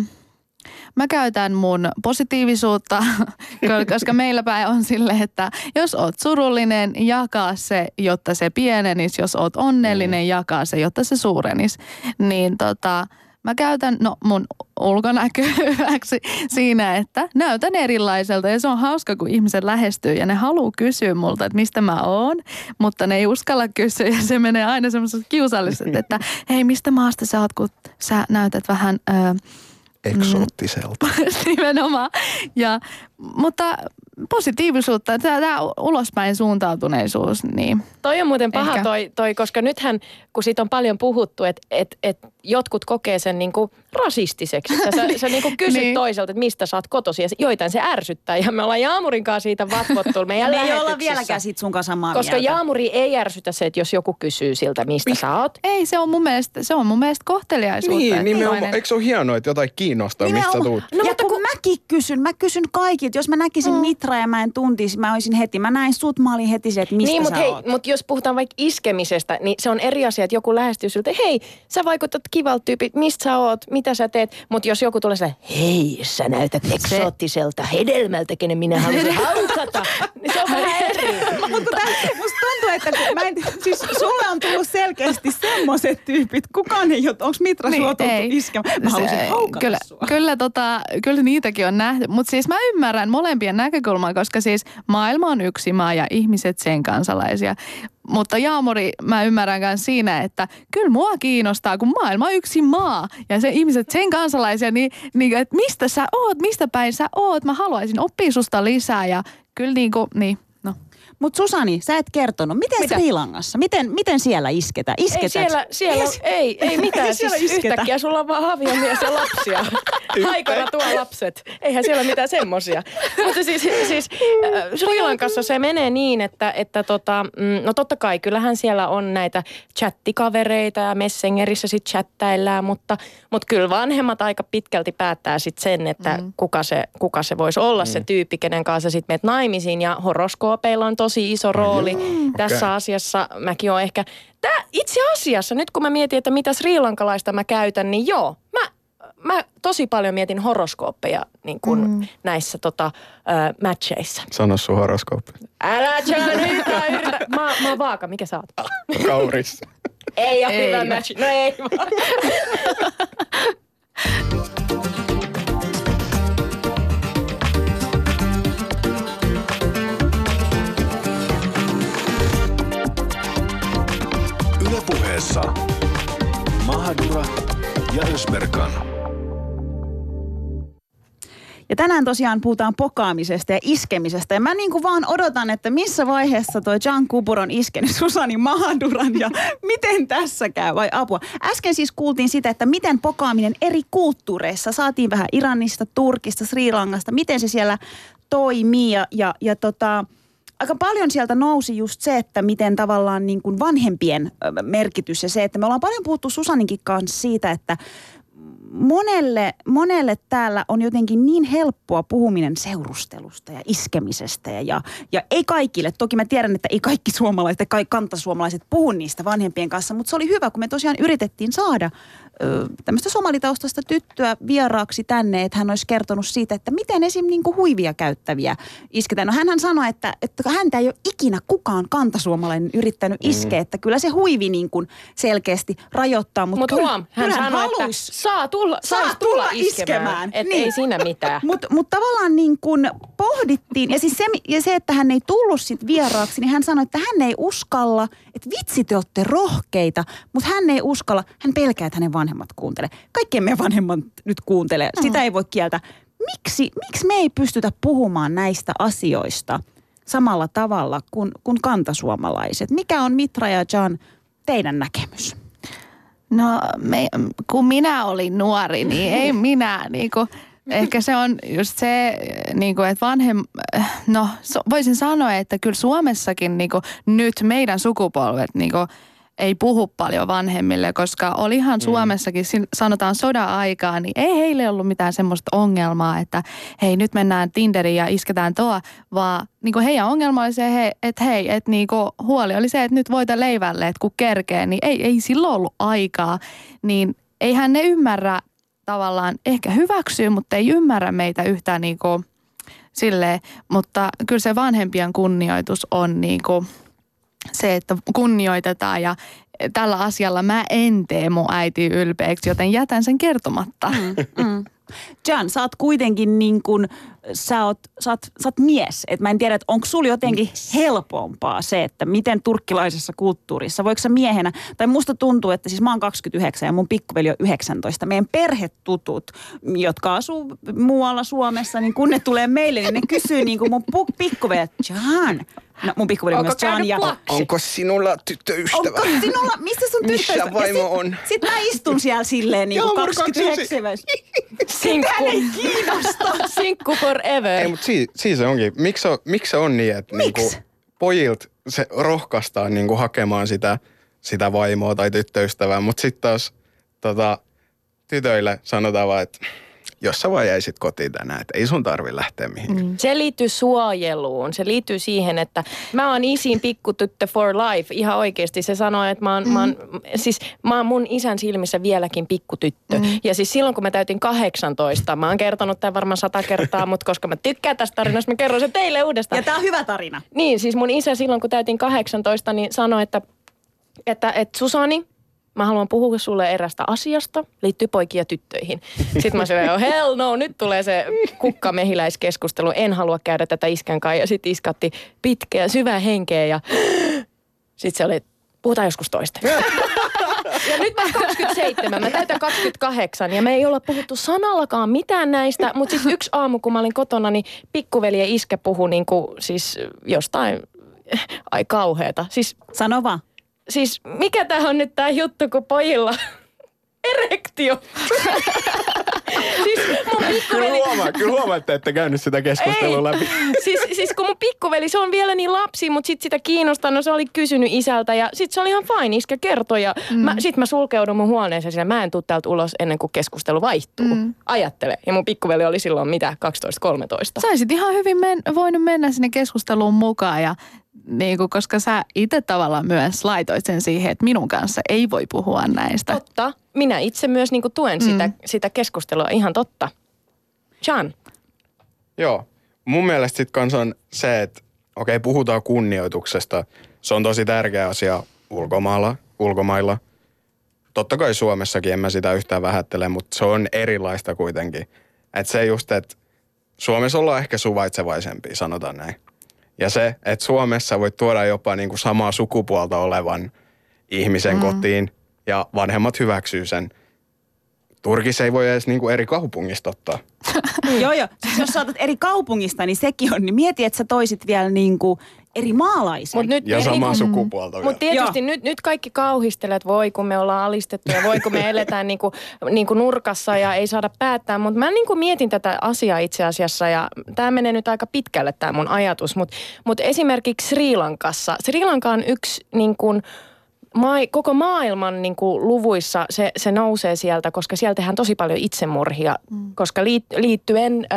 mä käytän mun positiivisuutta, koska meillä päin on sille, että jos oot surullinen, jakaa se, jotta se pienenisi. Jos oot onnellinen, mm. jakaa se, jotta se suurenisi. Niin tota, Mä käytän no, mun ulkonäköäksi siinä, että näytän erilaiselta ja se on hauska, kun ihmiset lähestyy ja ne haluaa kysyä multa, että mistä mä oon, mutta ne ei uskalla kysyä ja se menee aina semmoisessa kiusalliset, että hei, mistä maasta sä oot, kun sä näytät vähän... Öö, Eksoottiselta. Nimenomaan. Ja, mutta positiivisuutta, tämä ulospäin suuntautuneisuus. Niin toi on muuten paha toi, toi, koska nythän kun siitä on paljon puhuttu, että et, et jotkut kokee sen niinku rasistiseksi. Sä, sä, sä niinku kysyt niin. toiselta, että mistä sä oot kotosi ja joitain se ärsyttää. Ja me ollaan Jaamurin kanssa siitä vatvottu meidän Me ei olla vieläkään sit sun kanssa samaa Koska mieltä. Jaamuri ei ärsytä se, että jos joku kysyy siltä, mistä Mi- sä oot. Ei, se on mun mielestä, se on mun mielestä kohteliaisuutta. Niin, nimenomaan. Eikö se ole hienoa, että jotain kiinnostaa, mistä sä tuut? No, ja mutta kun, kun mäkin kysyn, mä kysyn kaikilta. Jos mä näkisin mm. Mitra ja mä en tuntisi, mä olisin heti, mä näin sut, mä olin heti se, että mistä niin, sä mutta hei, mutta jos puhutaan vaikka iskemisestä, niin se on eri asia, että joku lähestyy siltä, hei, sä vaikutat kivalta tyypit, mistä sä oot, mitä sä teet. Mutta jos joku tulee se, hei, sä näytät eksoottiselta hedelmältä, kenen minä haluaisin haukata, niin se on vähän eri. Mutta musta tuntuu, että kun mä en, siis sulle on tullut selkeästi semmoiset tyypit, kukaan ei ole, onko Mitra niin, sua iskemään? Mä haluaisin haukata kyllä, sua. Kyllä, tota, kyllä niitäkin on nähty, mutta siis mä ymmärrän molempien näkökulmaa, koska siis maailma on yksi maa ja ihmiset sen kansalaisia. Mutta Jaamori, mä ymmärrän myös siinä, että kyllä mua kiinnostaa, kun maailma on yksi maa ja se ihmiset sen kansalaisia, niin, niin että mistä sä oot, mistä päin sä oot, mä haluaisin oppia susta lisää ja kyllä niin kuin, niin mutta Susani, sä et kertonut. Miten Mitä? Sri Langassa? Miten, miten siellä isketään? Ei siellä, siellä yes. ei, ei mitään. siis isketä. yhtäkkiä sulla on vaan aviomies ja lapsia. Haikona tuo lapset. Eihän siellä mitään semmosia. Mutta siis, siis äh, Sri Lankassa se menee niin, että, että tota, mm, no totta kai kyllähän siellä on näitä chattikavereita ja Messengerissä sit chattaillaan, mutta, mutta kyllä vanhemmat aika pitkälti päättää sit sen, että mm. kuka, se, kuka se voisi olla mm. se tyyppi, kenen kanssa sit menet naimisiin ja horoskoopeilla on tosi iso rooli no tässä okay. asiassa. Mäkin on ehkä, tää, itse asiassa nyt kun mä mietin, että mitä srilankalaista mä käytän, niin joo, mä, mä tosi paljon mietin horoskooppeja niin kuin mm. näissä tota, äh, matcheissa. Sano sun horoskooppi. Älä nyt yritä. Mä, mä oon vaaka, mikä sä oot? Kauris. ei ole ei hyvä match. No ei vaan. puheessa Mahadura ja Ösberkan. Ja tänään tosiaan puhutaan pokaamisesta ja iskemisestä. Ja mä niin kuin vaan odotan, että missä vaiheessa toi Jan Kubur on iskenyt Susani Mahaduran ja miten tässä käy vai apua. Äsken siis kuultiin sitä, että miten pokaaminen eri kulttuureissa, saatiin vähän Iranista, Turkista, Sri Langasta, miten se siellä toimii ja, ja, ja tota, aika paljon sieltä nousi just se, että miten tavallaan niin kuin vanhempien merkitys ja se, että me ollaan paljon puhuttu Susaninkin kanssa siitä, että monelle, monelle täällä on jotenkin niin helppoa puhuminen seurustelusta ja iskemisestä. Ja, ja, ei kaikille, toki mä tiedän, että ei kaikki suomalaiset kaikki kantasuomalaiset puhu niistä vanhempien kanssa, mutta se oli hyvä, kun me tosiaan yritettiin saada tämmöistä somalitaustaista tyttöä vieraaksi tänne, että hän olisi kertonut siitä, että miten esim. Niin kuin huivia käyttäviä isketään. No hän sanoi, että, että häntä ei ole ikinä kukaan kantasuomalainen yrittänyt mm. iskeä, että kyllä se huivi niin kuin selkeästi rajoittaa. Mutta Mut huom, hän sanoi, että saa tulla Saa tulla tulla iskemään. iskemään. Et Niin. ei siinä mitään. Mutta mut tavallaan niin kun pohdittiin, ja siis se, ja se, että hän ei tullut sit vieraaksi, niin hän sanoi, että hän ei uskalla, että vitsi te olette rohkeita, mutta hän ei uskalla, hän pelkää, että hänen vanhemmat kuuntelee. Kaikkien meidän vanhemmat nyt kuuntelee, sitä ei voi kieltää. Miksi, miksi me ei pystytä puhumaan näistä asioista samalla tavalla kuin, kuin kantasuomalaiset? Mikä on Mitra ja Jan teidän näkemys? No me, kun minä olin nuori, niin ei minä niinku, ehkä se on just se, niinku, että vanhem, no so- voisin sanoa, että kyllä Suomessakin niinku, nyt meidän sukupolvet niinku, ei puhu paljon vanhemmille, koska olihan Suomessakin, sin- sanotaan sodan aikaa, niin ei heille ollut mitään semmoista ongelmaa, että hei nyt mennään Tinderiin ja isketään tuo, vaan niinku heidän ongelma oli se, he, että hei, että niinku huoli oli se, että nyt voita leivälle, että kun kerkee, niin ei, ei silloin ollut aikaa, niin eihän ne ymmärrä tavallaan, ehkä hyväksyy, mutta ei ymmärrä meitä yhtään niinku silleen, mutta kyllä se vanhempien kunnioitus on niinku se, että kunnioitetaan ja tällä asialla mä en tee mun äiti ylpeäksi, joten jätän sen kertomatta. Mm. Jan, sä oot kuitenkin niin kuin, sä oot, sä oot, sä oot mies. Et mä en tiedä, että onko sulla jotenkin helpompaa se, että miten turkkilaisessa kulttuurissa, voiko sä miehenä, tai musta tuntuu, että siis mä oon 29 ja mun pikkuveli on 19. Meidän perhetutut, jotka asuu muualla Suomessa, niin kun ne tulee meille, niin ne kysyy niin kuin mun pu- pikkuveli, että Jan, no mun pikkuveli on Onko myös käynyt ja... Onko sinulla tyttöystävä? Onko sinulla, missä sun Missä tyttöystävä? vaimo ja sit, on? Sit mä istun siellä silleen niin kuin Joo, 29. Sinkku. Sinkku forever. Ei, mutta siis, siis se onkin. Miksi se on, miksi se on niin, että niinku, pojilta se rohkaistaan niinku hakemaan sitä, sitä vaimoa tai tyttöystävää, mutta sitten taas tota, tytöille sanotaan vaan, että jos sä vaan jäisit kotiin tänään, että ei sun tarvi lähteä mihinkään. Mm. Se liittyy suojeluun. Se liittyy siihen, että mä oon isin pikkutyttö for life. Ihan oikeasti se sanoo, että mä oon, mm. mä oon, siis mä oon mun isän silmissä vieläkin pikkutyttö. Mm. Ja siis silloin, kun mä täytin 18, mä oon kertonut tämän varmaan sata kertaa, mutta koska mä tykkään tästä tarinasta, mä kerron sen teille uudestaan. Ja tää on hyvä tarina. Niin, siis mun isä silloin, kun täytin 18, niin sanoi, että, että, että Susani, mä haluan puhua sulle erästä asiasta, liittyy poikiin ja tyttöihin. Sitten mä sanoin, oh hell no, nyt tulee se kukkamehiläiskeskustelu, en halua käydä tätä iskän kanssa. Ja sitten iskatti pitkää, syvää henkeä ja sitten se oli, puhutaan joskus toista. Ja nyt mä oon 27, mä täytän 28 ja me ei olla puhuttu sanallakaan mitään näistä, mutta sitten yksi aamu, kun mä olin kotona, niin pikkuveli ja iskä puhu niinku siis jostain, ai kauheeta. Siis, Sano vaan. Siis mikä tää on nyt tää juttu, kun pojilla erektio. siis mun Kyllä pikkuveli... huomaa, kyllä huomaa, että käynyt sitä keskustelua läpi. siis, siis kun mun pikkuveli, se on vielä niin lapsi, mutta sit sitä kiinnostaa, no se oli kysynyt isältä ja sit se oli ihan fine, iskä kertoi ja mm. mä, sit mä sulkeudun mun huoneeseen sillä mä en tuu täältä ulos ennen kuin keskustelu vaihtuu. Mm. Ajattele. Ja mun pikkuveli oli silloin mitä, 12-13. Saisit ihan hyvin men, voinut mennä sinne keskusteluun mukaan ja niin kuin, koska sä itse tavallaan myös laitoit sen siihen, että minun kanssa ei voi puhua näistä. Totta. Minä itse myös niin tuen mm. sitä, sitä keskustelua. Ihan totta. John. Joo. Mun mielestä sitten kans on se, että okei, puhutaan kunnioituksesta. Se on tosi tärkeä asia ulkomailla. ulkomailla. Totta kai Suomessakin en mä sitä yhtään vähättele, mutta se on erilaista kuitenkin. Että se just, että Suomessa ollaan ehkä suvaitsevaisempia, sanotaan näin. Ja se, että Suomessa voit tuoda jopa niinku samaa sukupuolta olevan ihmisen mm. kotiin ja vanhemmat hyväksyy sen. Turkissa ei voi edes niinku eri kaupungista ottaa. joo, joo. Siis jos saatat eri kaupungista, niin sekin on. Niin mieti, että sä toisit vielä niin kuin eri maalaisen. Mut nyt Ja me samaa niinku- sukupuolta. Mutta tietysti nyt, nyt kaikki kauhistelee, että voi kun me ollaan alistettu ja voi kun me eletään niinku, niinku nurkassa ja ei saada päättää. Mutta mä niinku mietin tätä asiaa itse asiassa ja tämä menee nyt aika pitkälle tämä mun ajatus. Mutta mut esimerkiksi Sri Lankassa. Sri Lanka on yksi niinku, Mai, koko maailman niin kuin, luvuissa se, se nousee sieltä, koska siellä tehdään tosi paljon itsemurhia, mm. koska liit, liittyen ö,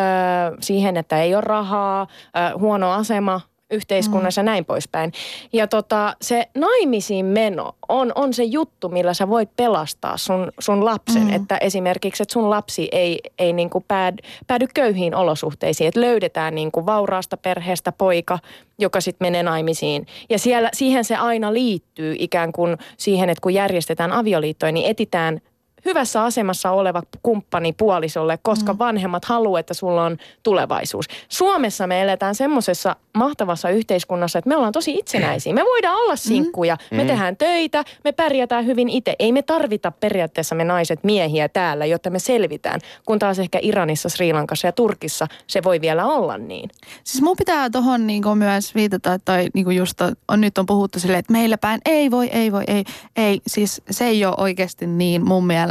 siihen, että ei ole rahaa, ö, huono asema yhteiskunnassa ja näin poispäin. Ja tota, se naimisiin meno on, on se juttu, millä sä voit pelastaa sun, sun lapsen. Mm. Että esimerkiksi, että sun lapsi ei, ei niinku päädy, päädy köyhiin olosuhteisiin. Että löydetään niinku vauraasta perheestä poika, joka sitten menee naimisiin. Ja siellä, siihen se aina liittyy ikään kuin siihen, että kun järjestetään avioliittoja, niin etitään hyvässä asemassa oleva kumppani puolisolle, koska mm. vanhemmat haluaa, että sulla on tulevaisuus. Suomessa me eletään semmoisessa mahtavassa yhteiskunnassa, että me ollaan tosi itsenäisiä. Me voidaan olla sinkkuja, mm. me tehdään töitä, me pärjätään hyvin itse. Ei me tarvita periaatteessa me naiset miehiä täällä, jotta me selvitään, kun taas ehkä Iranissa, Sri Lankassa ja Turkissa se voi vielä olla niin. Siis mun pitää tuohon niinku myös viitata, tai niinku just on, nyt on puhuttu silleen, että meillä päin ei voi, ei voi, ei, ei. Siis se ei ole oikeasti niin mun mielestä,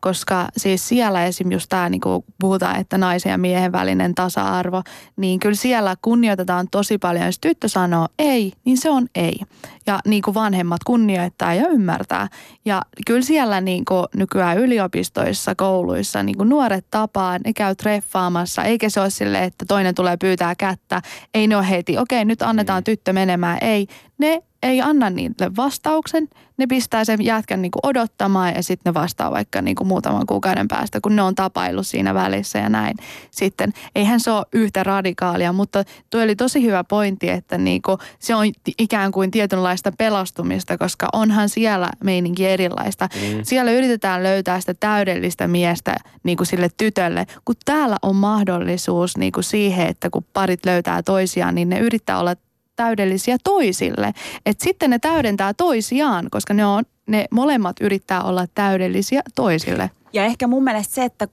koska siis siellä esim. just tämä niinku puhutaan, että naisen ja miehen välinen tasa-arvo, niin kyllä siellä kunnioitetaan tosi paljon. Jos tyttö sanoo ei, niin se on ei. Ja niinku vanhemmat kunnioittaa ja ymmärtää. Ja kyllä siellä niinku nykyään yliopistoissa, kouluissa niinku nuoret tapaa, ne käy treffaamassa, eikä se ole sille, että toinen tulee pyytää kättä. Ei ne ole heti, okei nyt annetaan mm. tyttö menemään. Ei, ne ei anna niille vastauksen. Ne pistää sen jätkän niinku odottamaan ja sitten ne vastaa vaikka niinku muutaman kuukauden päästä, kun ne on tapaillut siinä välissä ja näin. Sitten eihän se ole yhtä radikaalia, mutta tuo oli tosi hyvä pointti, että niinku se on ikään kuin tietynlaista pelastumista, koska onhan siellä meininki erilaista. Mm. Siellä yritetään löytää sitä täydellistä miestä niinku sille tytölle, kun täällä on mahdollisuus niinku siihen, että kun parit löytää toisiaan, niin ne yrittää olla täydellisiä toisille. Et sitten ne täydentää toisiaan, koska ne, on, ne molemmat yrittää olla täydellisiä toisille. Ja ehkä mun mielestä se, että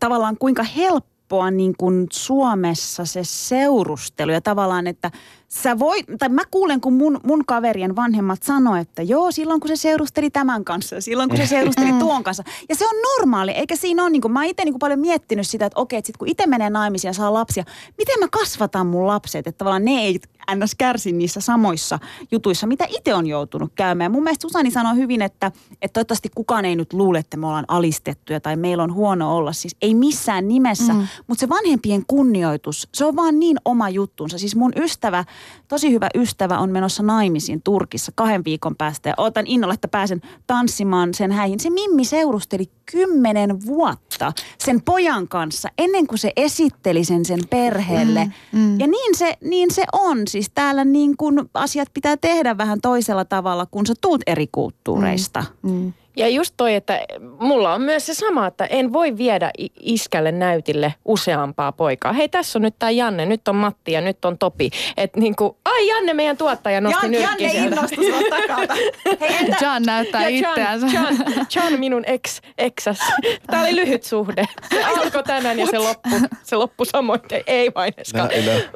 tavallaan kuinka helppoa niin kuin Suomessa se seurustelu ja tavallaan, että sä voit, tai mä kuulen, kun mun, mun kaverien vanhemmat sanoo, että joo, silloin kun se seurusteli tämän kanssa, silloin kun se seurusteli tuon kanssa. Ja se on normaali, eikä siinä ole, niin kuin, mä itse niin paljon miettinyt sitä, että okei, että sit kun itse menee naimisiin ja saa lapsia, miten mä kasvatan mun lapset, että tavallaan ne ei ns. kärsi niissä samoissa jutuissa, mitä itse on joutunut käymään. Ja mun mielestä Susani sanoi hyvin, että, että toivottavasti kukaan ei nyt luule, että me ollaan alistettuja tai meillä on huono olla. Siis ei missään nimessä, mm. mutta se vanhempien kunnioitus, se on vaan niin oma juttunsa. Siis mun ystävä, tosi hyvä ystävä on menossa naimisiin Turkissa kahden viikon päästä ja otan innolla, että pääsen tanssimaan sen häihin. Se Mimmi seurusteli kymmenen vuotta sen pojan kanssa ennen kuin se esitteli sen sen perheelle. Mm, mm. Ja niin se, niin se on. Siis täällä niin kuin asiat pitää tehdä vähän toisella tavalla, kun sä tuut eri kulttuureista. Mm, mm. Ja just toi, että mulla on myös se sama, että en voi viedä iskälle näytille useampaa poikaa. Hei, tässä on nyt tämä Janne, nyt on Matti ja nyt on Topi. Että niinku, ai Janne, meidän tuottaja nosti Jan, nyrkki Janne innostui takalta. Hei, entä? John näyttää itseänsä. John, John, minun ex, exas. Tämä oli lyhyt suhde. Se alkoi tänään ja se loppu, se loppu samoin. Ei vain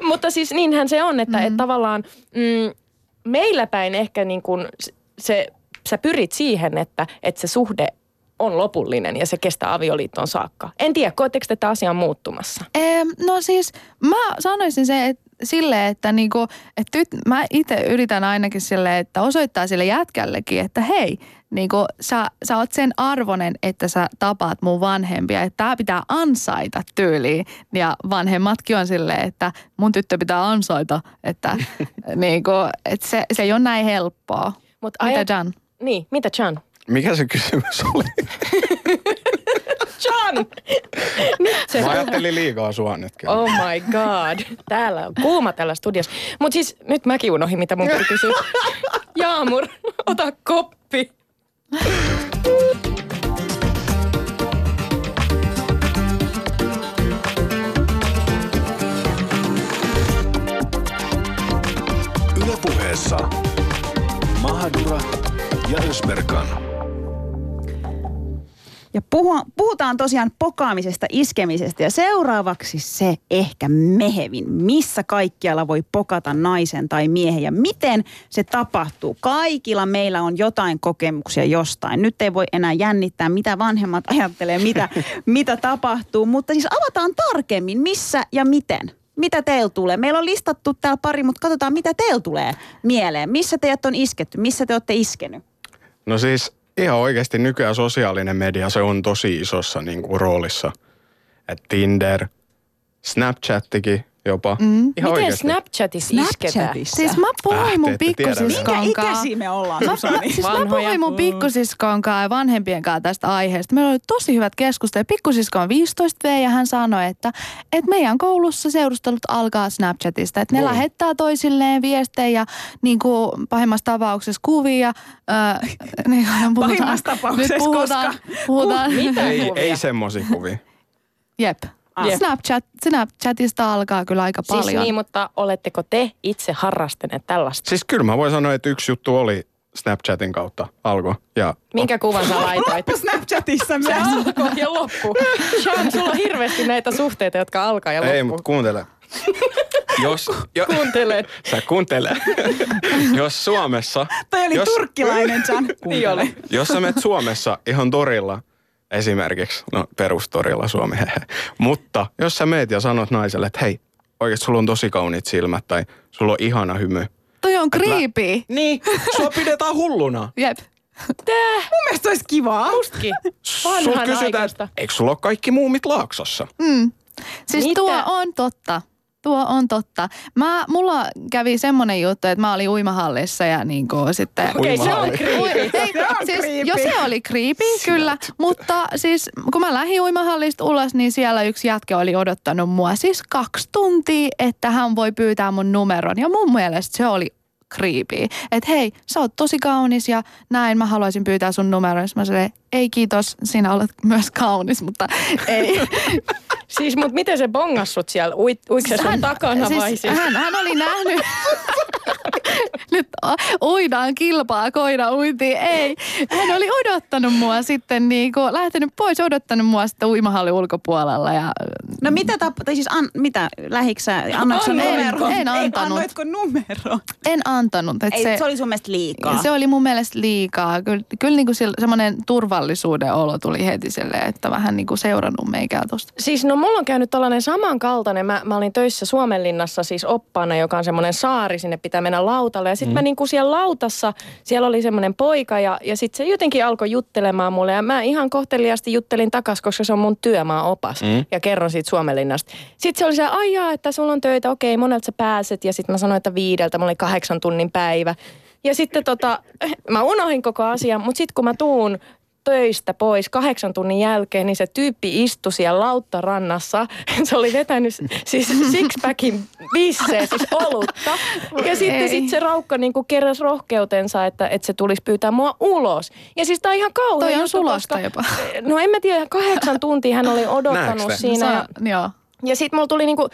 Mutta siis niinhän se on, että mm. et tavallaan mm, meillä päin ehkä niin kuin se sä pyrit siihen, että, että se suhde on lopullinen ja se kestää avioliittoon saakka. En tiedä, koetteko tätä asiaa muuttumassa? Ehm, no siis mä sanoisin se, että sille, että niinku, että tyt, mä itse yritän ainakin sille, että osoittaa sille jätkällekin, että hei, niinku, sä, sä oot sen arvonen, että sä tapaat mun vanhempia, että tää pitää ansaita tyyliin. Ja vanhemmatkin on silleen, että mun tyttö pitää ansaita, että niinku, että se, se ei ole näin helppoa. Mut Mitä ajat... Jan? Niin, mitä Chan? Mikä se kysymys oli? Chan! se... Mä ajattelin liikaa sua nyt. Oh my god. Täällä on kuuma täällä studiossa. Mutta siis nyt mäkin unohdin, mitä mun piti kysyä. Jaamur, ota koppi. Ylepuheessa Mahadura ja Ösberkan. Ja puhutaan tosiaan pokaamisesta, iskemisestä ja seuraavaksi se ehkä mehevin. Missä kaikkialla voi pokata naisen tai miehen ja miten se tapahtuu? Kaikilla meillä on jotain kokemuksia jostain. Nyt ei voi enää jännittää, mitä vanhemmat ajattelee, mitä, mitä tapahtuu. Mutta siis avataan tarkemmin, missä ja miten. Mitä teillä tulee? Meillä on listattu täällä pari, mutta katsotaan, mitä teillä tulee mieleen. Missä teidät on isketty? Missä te olette iskenyt? No siis ihan oikeasti nykyään sosiaalinen media, se on tosi isossa niin kuin, roolissa. Et Tinder, Snapchattikin, jopa. Mm. Ihan Miten oikeasti. Snapchatissa isketään? Snapchatissa. Siis mä Äh, puhuin mun Minkä kanssa. ikäisiä me ollaan, Mä, mä, siis mä puhuin mun pikkusiskon kanssa ja vanhempien kanssa tästä aiheesta. Meillä oli tosi hyvät keskustelut. Pikkusisko on 15 V ja hän sanoi, että, että meidän koulussa seurustelut alkaa Snapchatista. Että ne Oi. lähettää toisilleen viestejä ja niin kuin pahimmassa tapauksessa kuvia. Öö, niin, puhutaan, Pahimmassa tapauksessa, nyt puhutaan, koska- puhutaan, Mitä Ei, kuvia? ei semmosia kuvia. Jep. Jep. Snapchat, Snapchatista alkaa kyllä aika Siis paljon. niin, mutta oletteko te itse harrastaneet tällaista? Siis kyllä mä voin sanoa, että yksi juttu oli Snapchatin kautta alkoi. Ja Minkä kuvan sä laitoit? Snapchatissa Se myös. alkoi ja loppu. Sean, sulla on hirveästi näitä suhteita, jotka alkaa ja Ei, loppuu. mutta kuuntele. Jos, jo, Kuuntelet. sä kuuntele. jos Suomessa, Toi oli jos, turkkilainen, Jan. Niin oli. jos sä menet Suomessa ihan torilla, esimerkiksi, no perustorilla Suomi. Mutta jos sä meet ja sanot naiselle, että hei, oikeasti sulla on tosi kauniit silmät tai sulla on ihana hymy. Toi on creepy. Niin, sua pidetään hulluna. Jep. Mun mielestä olisi kivaa. Mustakin. Vanhan kysytään, eikö sulla ole kaikki muumit laaksossa? Mm. Siis Mitä? tuo on totta. Tuo on totta. Mä, mulla kävi semmonen juttu, että mä olin uimahallissa ja niin kuin sitten... Okei, se on. Ei, Se on siis, creepy. jo se oli creepy, kyllä. Mutta siis kun mä lähdin uimahallista ulos, niin siellä yksi jätkä oli odottanut mua siis kaksi tuntia, että hän voi pyytää mun numeron. Ja mun mielestä se oli creepy. Että hei, sä oot tosi kaunis ja näin, mä haluaisin pyytää sun numeron. Mä sanoin, ei kiitos, sinä olet myös kaunis, mutta ei. Siis, mutta miten se bongassut siellä? Uit, uiko se sun takana vai siis? Hän, hän oli nähnyt, nyt uidaan kilpaa, koira uintiin, ei. Hän oli odottanut mua sitten, niin kuin, lähtenyt pois, odottanut mua sitten uimahallin ulkopuolella. Ja, No mitä tap... Tai siis an, mitä? Lähiksä? Annoitko En, numero? en Ei, antanut. annoitko numero? en antanut. Että Ei, se, se, oli sun mielestä liikaa. se oli mun mielestä liikaa. Kyllä, kyllä niin kuin semmoinen turvallisuuden olo tuli heti silleen, että vähän niin kuin seurannut meikää tuosta. Siis no mulla on käynyt tällainen samankaltainen. Mä, mä olin töissä Suomenlinnassa siis oppaana, joka on semmoinen saari, sinne pitää mennä lautalle. Ja sitten mm. mä niinku siellä lautassa, siellä oli semmoinen poika ja, ja sitten se jotenkin alkoi juttelemaan mulle. Ja mä ihan kohteliasti juttelin takas, koska se on mun työmaa opas mm. ja kerron siitä Suomenlinnasta. Sitten se oli se, ai jaa, että sulla on töitä, okei, monelta sä pääset. Ja sitten mä sanoin, että viideltä, mulla oli kahdeksan tunnin päivä. Ja sitten tota, mä unohdin koko asian, mutta sitten kun mä tuun töistä pois kahdeksan tunnin jälkeen, niin se tyyppi istui siellä lauttarannassa. Se oli vetänyt siis sixpackin bisseen, siis olutta. Ja sitten Ei. sit se raukka niin keräsi rohkeutensa, että, että se tulisi pyytää mua ulos. Ja siis tää on ihan kauhean Toi on sulosta jopa. No en mä tiedä, kahdeksan tuntia hän oli odottanut te? siinä. Ja, Sa- joo. ja sitten mulla tuli niinku,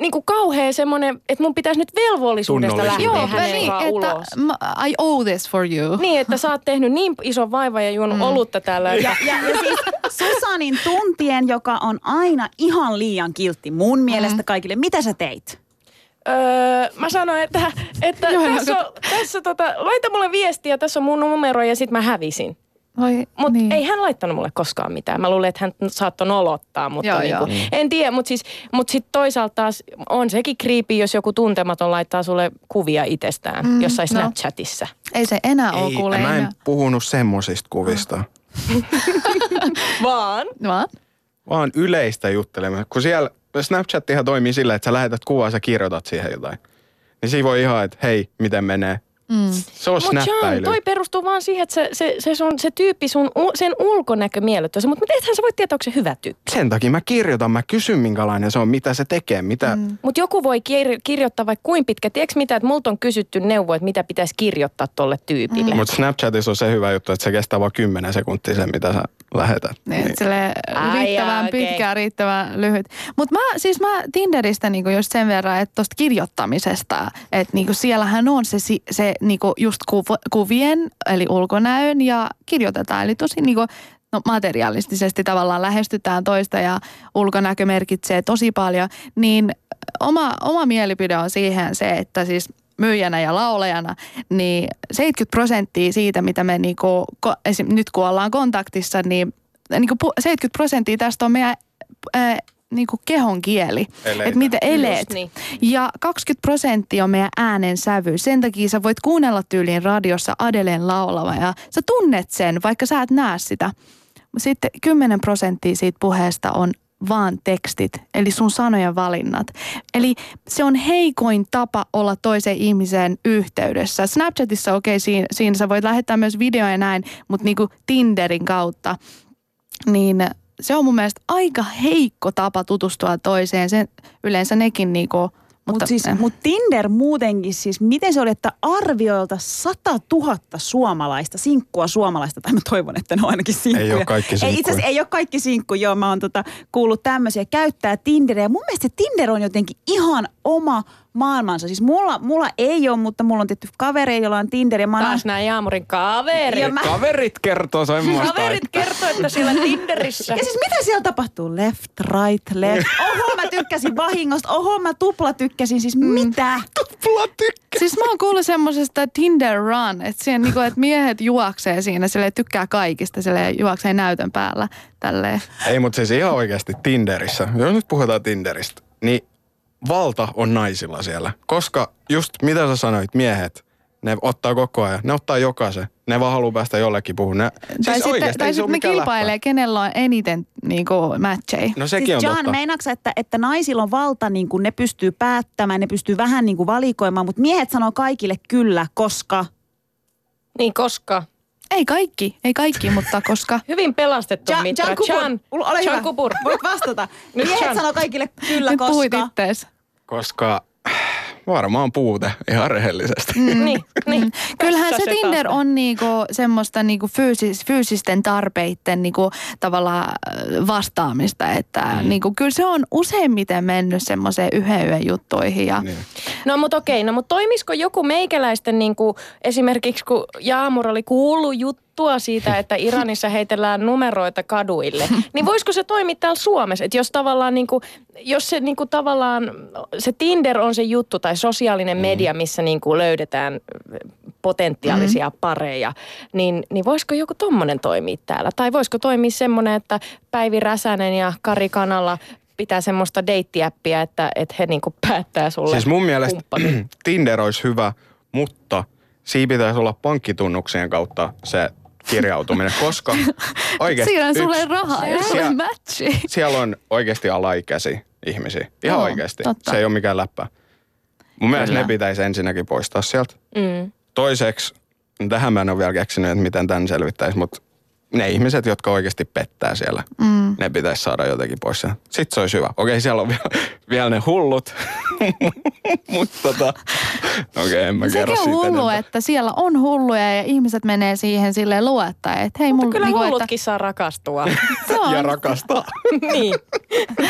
niinku kauhea semmoinen, että mun pitäisi nyt velvollisuudesta lähteä. Joo, hänen niin, kanssaan että ulos. I owe this for you. Niin, että sä oot tehnyt niin ison vaivan ja juonut mm. olutta täällä. Ja, ja, ja siis Susanin tuntien, joka on aina ihan liian kiltti mun mielestä kaikille. Mitä sä teit? Öö, mä sanoin, että, että Joo, tässä, on, tässä tota, laita mulle viestiä, tässä on mun numero ja sit mä hävisin. Mutta niin. niin. ei hän laittanut mulle koskaan mitään. Mä luulen, että hän saattoi nolottaa, mutta Joo, niinku, joo. en tiedä. Mutta siis, mut sitten toisaalta taas on sekin creepy, jos joku tuntematon laittaa sulle kuvia itsestään mm, jossain no. Snapchatissa. Ei se enää ole Ei, kuule mä en enää. puhunut semmosista kuvista. Vaan? Vaan? vaan yleistä juttelemista. Kun siellä Snapchattihan toimii sillä, että sä lähetät kuvaa ja sä kirjoitat siihen jotain. Niin siinä voi ihan, että hei, miten menee. Mm. Se on Mutta John, snappäily. toi perustuu vaan siihen, että se, se, se, sun, se tyyppi, sun, sen ulkonäkö miellyttää. Mutta ethän sä voi tietää, onko se hyvä tyyppi. Sen takia mä kirjoitan, mä kysyn minkälainen se on, mitä se tekee, mitä... Mm. Mutta joku voi kir- kirjoittaa vaikka kuin pitkä. Tiedätkö mitä, että multa on kysytty neuvoa, että mitä pitäisi kirjoittaa tolle tyypille. Mutta Snapchatissa on se hyvä juttu, että se kestää vain 10 sekuntia sen, mitä sä lähetät. Niin, niin. Sille Ai riittävän okei. pitkä, riittävän lyhyt. Mutta mä, siis mä Tinderistä niinku just sen verran, että tosta kirjoittamisesta, että niinku siellähän on se, se niinku just kuv- kuvien, eli ulkonäön ja kirjoitetaan. Eli tosi niinku, no materialistisesti tavallaan lähestytään toista ja ulkonäkö merkitsee tosi paljon. Niin oma, oma mielipide on siihen se, että siis myyjänä ja laulajana, niin 70 prosenttia siitä, mitä me niinku, esim, nyt kun ollaan kontaktissa, niin niinku pu- 70 prosenttia tästä on meidän ää, niinku kehon kieli. Että miten eleet. Niin. Ja 20 prosenttia on meidän äänen sävy. Sen takia sä voit kuunnella tyyliin radiossa Adelen laulava ja sä tunnet sen, vaikka sä et näe sitä. Sitten 10 prosenttia siitä puheesta on vaan tekstit, eli sun sanojen valinnat. Eli se on heikoin tapa olla toiseen ihmiseen yhteydessä. Snapchatissa okei, okay, siinä, siinä sä voit lähettää myös videoja näin, mutta niinku Tinderin kautta, niin se on mun mielestä aika heikko tapa tutustua toiseen. Sen, yleensä nekin niinku mutta siis, mut Tinder muutenkin siis, miten se oli, että arvioilta 100 000 suomalaista, sinkkua suomalaista, tai mä toivon, että ne on ainakin sinkkuja. Ei ole kaikki sinkkuja. Ei, itse asiassa ei ole kaikki sinkku, joo, mä oon tota, kuullut tämmöisiä, käyttää Tinderia. Mun mielestä Tinder on jotenkin ihan oma maailmansa. Siis mulla, mulla ei ole, mutta mulla on tietty kaveri, jolla on Tinder. Ja mä Taas nämä Jaamurin kaverit. Ja mä- Kaverit kertoo semmoista. Kaverit kertoo, että siellä Tinderissä. Ja siis mitä siellä tapahtuu? Left, right, left. Oho, mä tykkäsin vahingosta. Oho, mä tupla tykkäsin. Siis mitä? Tupla tykkä. Siis mä oon kuullut semmoisesta Tinder run, että, siihen, niinku, että miehet juoksee siinä, sille tykkää kaikista, sille juoksee näytön päällä tälleen. Ei, mutta siis ihan oikeasti Tinderissä, jos nyt puhutaan Tinderistä, niin valta on naisilla siellä. Koska just mitä sä sanoit, miehet, ne ottaa koko ajan, ne ottaa jokaisen. Ne vaan haluaa päästä jollekin puhumaan. Ne, tai siis sitten, oikeasti tai sitten ne kilpailee, läppä. kenellä on eniten niinku, matcheja. No sekin siis on John, totta. että, että naisilla on valta, niin kuin ne pystyy päättämään, ne pystyy vähän niin kuin valikoimaan, mutta miehet sanoo kaikille kyllä, koska... Niin koska. Ei kaikki, ei kaikki, mutta koska... Hyvin pelastettu Jan, Mitra. Jan Kupur, Chan, ole Chan hyvä. Kupur. Voit vastata. Nyt miehet Jan. sanoo kaikille kyllä, Nyt koska... ittees. Koska varmaan puute ihan rehellisesti. Niin, niin. Kyllähän se Tinder on niinku semmoista niinku fyysis, fyysisten tarpeiden niinku tavallaan vastaamista, että mm. niinku, kyllä se on useimmiten mennyt semmoiseen yhden yön juttuihin ja Niin. No mutta okei, no mutta toimisiko joku meikäläisten niin kuin, esimerkiksi kun Jaamur oli kuullut juttua siitä, että Iranissa heitellään numeroita kaduille, niin voisiko se toimia täällä Suomessa? Että jos tavallaan niin kuin, jos se niin kuin tavallaan, se Tinder on se juttu tai sosiaalinen media, missä niin kuin löydetään potentiaalisia pareja, niin, niin voisiko joku tommonen toimia täällä? Tai voisiko toimia semmoinen, että Päivi Räsänen ja Kari Kanala pitää semmoista deittiäppiä, että, että he niinku päättää sulle Siis mun mielestä kumppanin. Tinder olisi hyvä, mutta siinä pitäisi olla pankkitunnuksien kautta se kirjautuminen, koska oikeasti Siirrän sulle yksi- rahaa ja sulle siellä, matchi. siellä on oikeasti alaikäisiä ihmisiä. Ihan Joo, oikeasti. totta. Se ei ole mikään läppä. Mun mielestä Kyllä. ne pitäisi ensinnäkin poistaa sieltä. Mm. Toiseksi, tähän mä en ole vielä keksinyt, että miten tämän selvittäisi, mutta ne ihmiset, jotka oikeasti pettää siellä, mm. ne pitäisi saada jotenkin pois. sieltä. Sitten se olisi hyvä. Okei, siellä on vielä, vielä ne hullut, mutta tota, okei, en mä Sekin kerro on siitä hullu, enempää. että siellä on hulluja ja ihmiset menee siihen silleen luottaa, että hei Mutta mulla kyllä niinku, hullutkin saa rakastua. että, se on, Ja rakastaa. niin.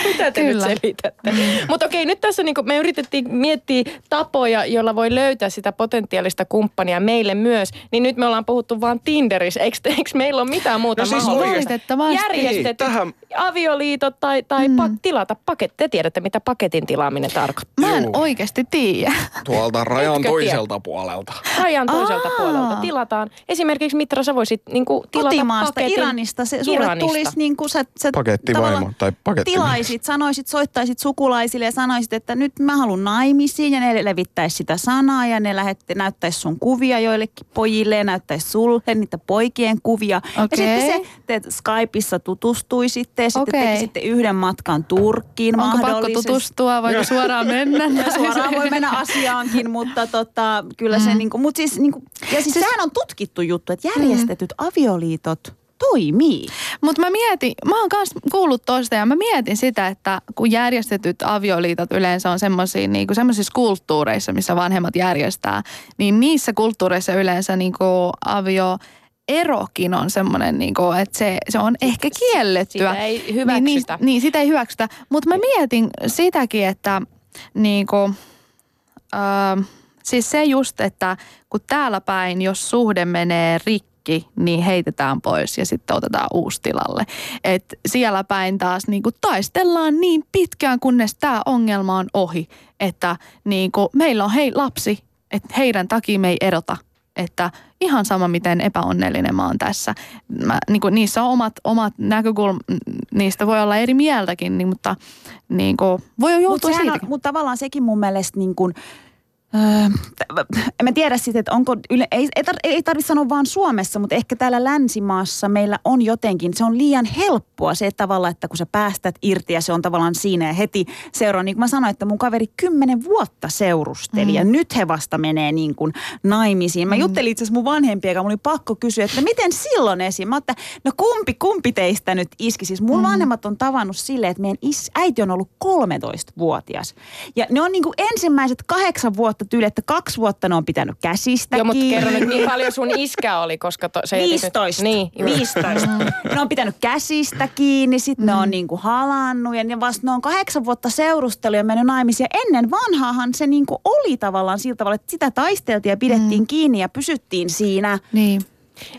Mitä te Kyllä. nyt selitätte? Mutta okei, nyt tässä niinku me yritettiin miettiä tapoja, joilla voi löytää sitä potentiaalista kumppania meille myös. Niin nyt me ollaan puhuttu vaan Tinderissä. Eikö, eikö meillä ole mitään muuta No siis mahdollista? Valitettavasti. Järjestetyt Tähän- avioliitot tai, tai mm. pa- tilata paketti. Te tiedätte, mitä paketin tilaaminen tarkoittaa. Mä en Juu. oikeasti tiedä. Tuolta rajan Etkö toiselta puolelta. Rajan toiselta Aa. puolelta tilataan. Esimerkiksi Mitra, sä voisit niinku tilata Kotimaasta, paketin. Iranista. Se, sulle Iranista. tulisi niin kuin sä, sä Pakettivaimo tavallaan tai pakettimies. tilaisit, sanoisit, soittaisit sukulaisille ja sanoisit, että nyt mä haluan naimisiin ja ne levittäisi sitä sanaa ja ne lähette, näyttäisi sun kuvia joillekin pojille ja näyttäisi sulle niitä poikien kuvia. Ja Okei. Sitten se, te Skypeissa tutustuisitte ja sitten Okei. tekisitte yhden matkan Turkkiin Onko pakko tutustua, voiko suoraan mennä? Ja suoraan voi mennä asiaankin, mutta tota, kyllä se niinku, mut siis niinku, ja siis, sehän on tutkittu juttu, että järjestetyt avioliitot toimii. Mutta mä mietin, mä oon myös kuullut toista ja mä mietin sitä, että kun järjestetyt avioliitot yleensä on semmoisia niinku, semmoisissa kulttuureissa, missä vanhemmat järjestää, niin niissä kulttuureissa yleensä niinku avio erokin on semmoinen, niinku, että se, se on ehkä kiellettyä. Sitä ei Niin, hyväksytä. niin, niin, sitä ei hyväksytä. Mutta mä mietin sitäkin, että niinku, öö, siis se just, että kun täällä päin, jos suhde menee rikki, niin heitetään pois ja sitten otetaan uusi tilalle. Et siellä päin taas niinku taistellaan niin pitkään, kunnes tämä ongelma on ohi. Että niinku, meillä on hei lapsi, että heidän takia me ei erota. Että ihan sama, miten epäonnellinen mä oon tässä. Mä, niin kuin, niissä on omat, omat näkökulmat, niistä voi olla eri mieltäkin, niin, mutta niin kuin, voi joutua Mutta siitäkin. mut tavallaan sekin mun mielestä niin kuin, Öö, en tiedä sitten, että onko, yle, ei, ei, tar, ei tarvitse sanoa vaan Suomessa, mutta ehkä täällä länsimaassa meillä on jotenkin, se on liian helppoa se tavalla, että kun sä päästät irti ja se on tavallaan siinä ja heti seuraa. Niin kuin mä sanoin, että mun kaveri kymmenen vuotta seurusteli mm. ja nyt he vasta menee niin kuin naimisiin. Mä mm. juttelin itse asiassa mun vanhempia, joka mun oli pakko kysyä, että miten silloin esiin? Mä että no kumpi, kumpi teistä nyt iski? Siis mun mm. vanhemmat on tavannut silleen, että meidän is, äiti on ollut 13-vuotias. Ja ne on niin kuin ensimmäiset kahdeksan vuotta tyyli, että kaksi vuotta ne on pitänyt käsistä Joo, mutta kerro nyt, niin paljon sun iskä oli, koska to, se jätit 15. Nyt, niin, just. 15. ne on pitänyt käsistä kiinni, sitten ne on niinku halannut ja ne vasta ne on kahdeksan vuotta seurustellut ja mennyt naimisiin. Ja ennen vanhaahan se niinku oli tavallaan sillä tavalla, että sitä taisteltiin ja pidettiin kiinni ja pysyttiin siinä. Niin.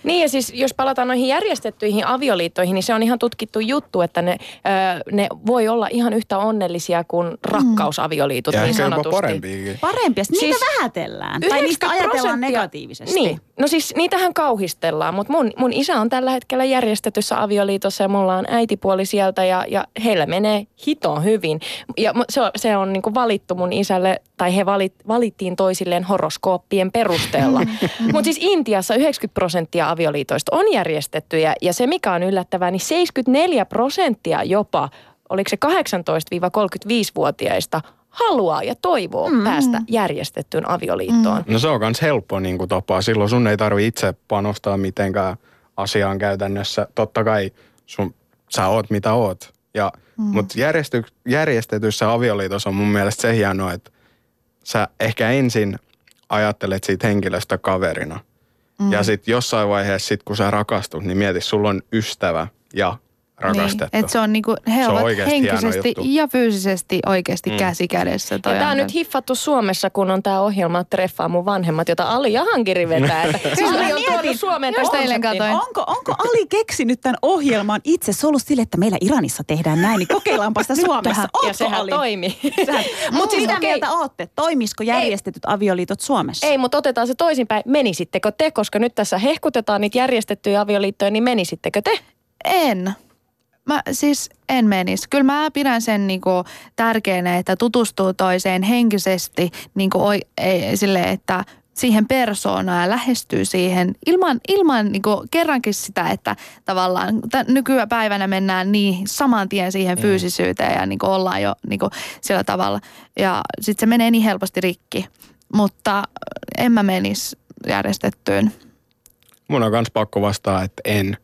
Niin ja siis jos palataan noihin järjestettyihin avioliittoihin, niin se on ihan tutkittu juttu, että ne, ö, ne voi olla ihan yhtä onnellisia kuin rakkausavioliitot Ja niin sanotusti. parempiakin. Parempia. Niitä Siis vähätellään. Tai niistä 90 ajatellaan negatiivisesti. Niin, no siis niitähän kauhistellaan, mutta mun, mun isä on tällä hetkellä järjestetyssä avioliitossa ja mulla on äitipuoli sieltä ja, ja heillä menee hitoon hyvin. Ja se on, se on niinku valittu mun isälle, tai he valit, valittiin toisilleen horoskooppien perusteella. mutta siis Intiassa 90 prosenttia avioliitoista on järjestettyjä ja se mikä on yllättävää, niin 74 prosenttia jopa, oliko se 18-35-vuotiaista, haluaa ja toivoo mm. päästä järjestettyyn avioliittoon. No se on myös helppo niin kuin tapa. Silloin sun ei tarvi itse panostaa mitenkään asiaan käytännössä. Totta kai sun, sä oot mitä oot. Ja, mm. Mutta järjesty, järjestetyssä avioliitossa on mun mielestä se hienoa, että sä ehkä ensin ajattelet siitä henkilöstä kaverina. Mm. Ja sitten jossain vaiheessa, sit kun sä rakastut, niin mieti, sulla on ystävä ja rakastettu. Niin, että se on niinku, he Se on ovat henkisesti ja fyysisesti oikeasti Mm. käsi kädessä. Toi Ja tämä on nyt hiffattu Suomessa, kun on tämä ohjelma Treffaa mun vanhemmat, jota Ali Jahankiri vetää. Että siis Ali on mietin, tuonut Suomeen tämän eilen katoin. Onko, onko Ali keksinyt tämän ohjelman itse? Se on ollut sille, että meillä Iranissa tehdään näin, niin kokeillaanpa sitä Suomessa. Ja Ootko sehän Ali? toimi. Mutta siis mitä okei. mieltä ootte? Toimisiko järjestetyt avioliitot Suomessa? Ei, mutta otetaan se toisinpäin. Menisittekö te, koska nyt tässä hehkutetaan niitä järjestettyjä avioliittoja, niin menisittekö te? En. Mä siis en menisi. Kyllä mä pidän sen niinku tärkeänä, että tutustuu toiseen henkisesti niinku oi, ei, sille, että siihen persoonaan ja lähestyy siihen ilman, ilman niinku kerrankin sitä, että tavallaan t- nykypäivänä mennään niin saman tien siihen fyysisyyteen ja niinku ollaan jo niinku sillä tavalla. Ja sitten se menee niin helposti rikki. Mutta en mä menisi järjestettyyn. Mun on myös pakko vastaa, että en,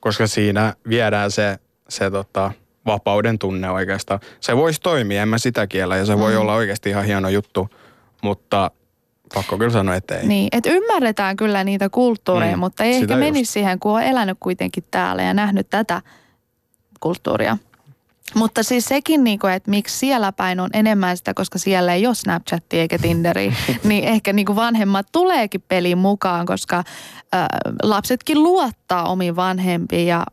koska siinä viedään se, se tota, vapauden tunne oikeastaan. Se voisi toimia, en mä sitä kiellä, ja se voi olla oikeasti ihan hieno juttu, mutta pakko kyllä sanoa, että ei. Niin, että ymmärretään kyllä niitä kulttuureja, Mm, mutta ei sitä ehkä just. menisi siihen, kun on elänyt kuitenkin täällä ja nähnyt tätä kulttuuria. Mutta siis sekin, niinku, että miksi siellä päin on enemmän sitä, koska siellä ei ole Snapchatia eikä Tinderi, niin ehkä niinku vanhemmat tuleekin peliin mukaan, koska ö, lapsetkin luottaa omiin vanhempiin ja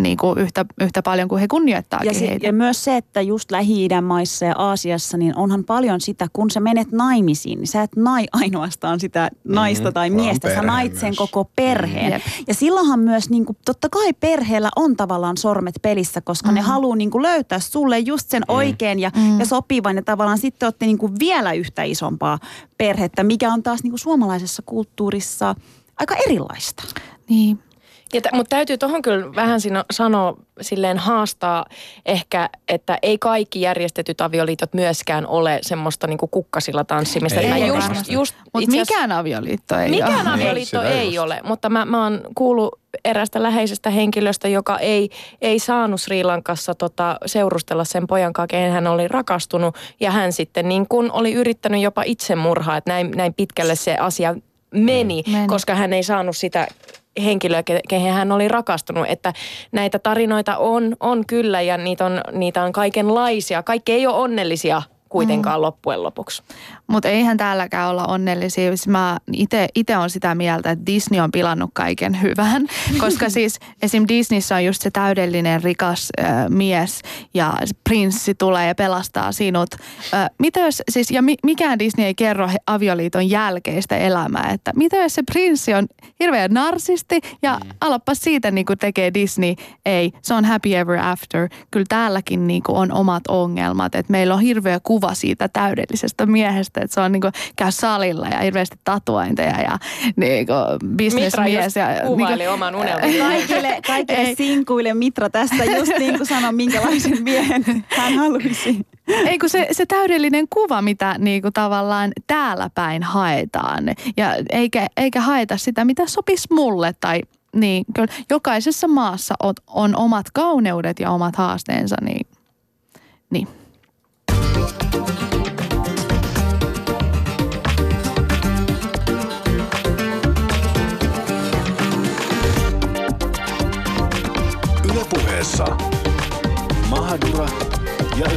niinku yhtä, yhtä paljon kuin he kunnioittaakin Ja, se, heitä. ja myös se, että just Lähi-idän maissa ja Aasiassa, niin onhan paljon sitä, kun sä menet naimisiin, niin sä et nai ainoastaan sitä naista tai vaan miestä, sä nait sen myös. koko perheen. Jep. Ja silloinhan myös, niin kuin, totta kai perheellä on tavallaan sormet pelissä, koska mm. ne haluaa niin kuin, löytää sulle just sen oikein ja, Mm. ja sopivan. Ja tavallaan sitten olette niin kuin, vielä yhtä isompaa perhettä, mikä on taas niin kuin, suomalaisessa kulttuurissa aika erilaista. Niin. Ja t- mutta täytyy tuohon kyllä vähän sino, sanoa, silleen haastaa ehkä, että ei kaikki järjestetyt avioliitot myöskään ole semmoista niinku kukkasilla tanssimista. Ei Mä just, just Mutta mikään avioliitto ei Mikään ole. avioliitto Sitä ei just. ole, mutta mä, mä oon kuullut erästä läheisestä henkilöstä, joka ei, ei saanut Sri Lankassa tota, seurustella sen pojan kanssa, kehen hän oli rakastunut. Ja hän sitten niin kun oli yrittänyt jopa itsemurhaa, että näin, näin pitkälle se asia meni, Meni. koska hän ei saanut sitä henkilöä, ke- kehen hän oli rakastunut. Että näitä tarinoita on, on kyllä ja niitä on, niitä on kaikenlaisia. Kaikki ei ole onnellisia kuitenkaan mm. loppujen lopuksi. Mutta eihän täälläkään olla onnellisia. Siis Mä itse on sitä mieltä, että Disney on pilannut kaiken hyvän. Koska siis esim. Disneyssä on just se täydellinen rikas äh, mies ja prinssi tulee ja pelastaa sinut. Äh, mitä jos, siis, ja mi, mikään Disney ei kerro avioliiton jälkeistä elämää. Että mitä jos se prinssi on hirveä narsisti ja mm. alappa siitä niin kuin tekee Disney. Ei, se on happy ever after. Kyllä täälläkin niin kuin on omat ongelmat. Että meillä on hirveä kuva kuva siitä täydellisestä miehestä, että se on niin kuin, käy salilla ja hirveästi tatuointeja ja niin kuin, bisnesmies. Mitra Ja, kuvaili niin oman unelman. Kaikille, kaikille Ei. sinkuille Mitra tästä just niin kuin sanoi, minkälaisen miehen hän haluaisi. Ei kun se, se täydellinen kuva, mitä niinku tavallaan täällä päin haetaan. Ja eikä, eikä haeta sitä, mitä sopisi mulle. Tai niin, kyllä jokaisessa maassa on, on omat kauneudet ja omat haasteensa. Niin, niin. Yle puheessa Mahadura ja.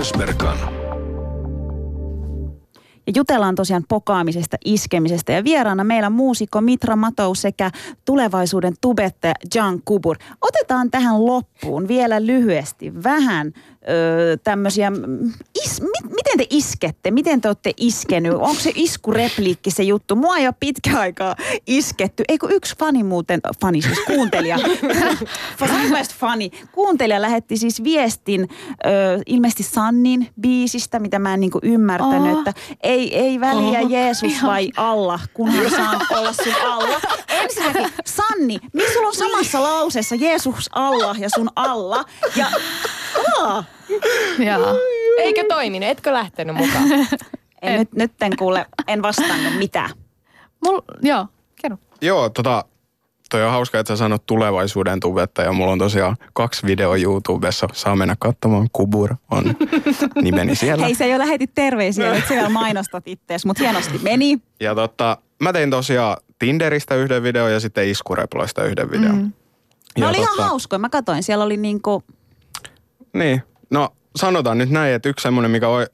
Ja jutellaan tosiaan pokaamisesta, iskemisestä ja vieraana meillä muusikko Mitra Matou sekä tulevaisuuden tubettaja Jan Kubur. Otetaan tähän loppuun vielä lyhyesti vähän öö, tämmöisiä, mm, is, mi, miten te iskette, miten te olette iskenyt, onko se iskurepliikki se juttu? Mua ei ole pitkä aikaa isketty, eikö yksi fani muuten, fani siis kuuntelija, funny. Kuuntelija lähetti siis viestin ö, ilmeisesti Sannin biisistä, mitä mä en niinku ymmärtänyt, Oh. että ei, ei väliä Oh. Jeesus Ihan. vai Allah, kunhan saan olla sun alla. Ensinnäkin, Sanni, miksi sulla on samassa lauseessa Jeesus Allah ja sun alla? Ja, aa, Ja, Eikö toiminut? Etkö lähtenyt mukaan? en, nyt, nyt en kuule, en vastannut mitään. mul, joo, kerro. Joo, tota, toi on hauska, että sä sanot tulevaisuuden tubettaja. Mulla on tosiaan kaksi videoa YouTubessa. Saa mennä katsomaan. Kubur on nimeni siellä. Hei, sä jo lähetit terveisiä, nyt sä vielä mainostat ittees, mutta hienosti meni. Ja tota, mä tein tosiaan Tinderistä yhden videon ja sitten Iskureploista yhden videon. Mm. Ne oli ihan hauskoja, mä katsoin, siellä oli niinku, Niin, no sanotaan nyt näin, että yksi semmoinen, mikä oi-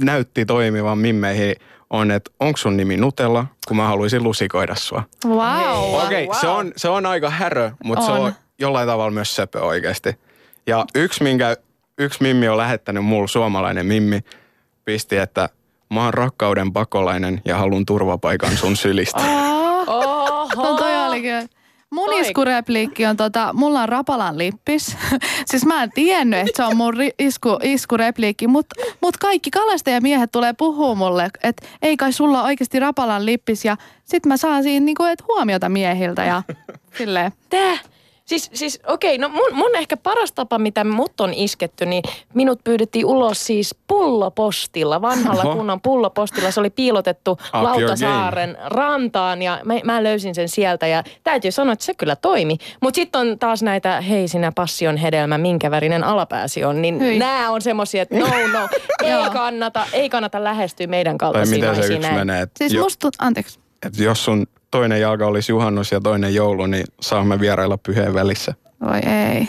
näytti toimivan mimmeihin, on, että onko sun nimi Nutella, kun mä haluaisin lusikoida sua. Wow. Okei, okay, se, on, se on aika härö, mutta se On. jollain tavalla myös söpö oikeasti. Ja yksi, minkä yksi mimmi on lähettänyt mulle, suomalainen mimmi, pisti, että mä oon rakkauden pakolainen ja haluan turvapaikan sun sylistä. Oh, no toi oli kyllä. Mun iskurepliikki on tota, mulla on Rapalan lippis. siis mä en tiennyt, että se on mun ri- isku, iskurepliikki, mutta mut kaikki kalastajamiehet tulee puhua mulle, että ei kai sulla oikeasti Rapalan lippis. Ja sit mä saan siinä niinku, et huomiota miehiltä ja silleen. Tää? Siis, siis okei, no mun, mun ehkä paras tapa, mitä mut on isketty, niin minut pyydettiin ulos siis pullopostilla, vanhalla Oho. kunnon pullopostilla. Se oli piilotettu Up Lautasaaren rantaan ja mä, mä löysin sen sieltä ja täytyy sanoa, että se kyllä toimi. Mutta sitten on taas näitä, hei sinä passion hedelmä, minkä värinen alapääsi on, niin Hyi. nämä on semmosia, että no no, ei kannata, ei kannata lähestyä meidän naisiin yksi näin. Siis jo, musta, anteeksi. et jos sun toinen jalka olisi juhannus ja toinen joulu, niin saamme vierailla pyheen välissä. Voi ei.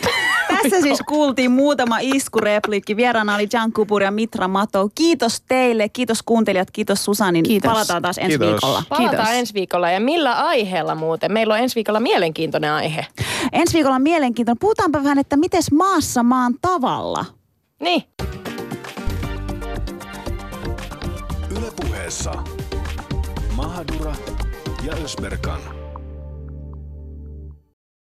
Tässä siis kuultiin muutama iskurepliikki. Vieraana oli Jan Kubur ja Mitra Mato. Kiitos teille, kiitos kuuntelijat, kiitos Susanin. Kiitos. Palataan taas ensi Kiitos. viikolla. Palataan Kiitos. ensi viikolla ja millä aiheella muuten? Meillä on ensi viikolla mielenkiintoinen aihe. Ensi viikolla mielenkiintoinen. Puhutaanpa vähän, että miten maassa maan tavalla. Niin. Yle puheessa Mahadura ja Ösberkan.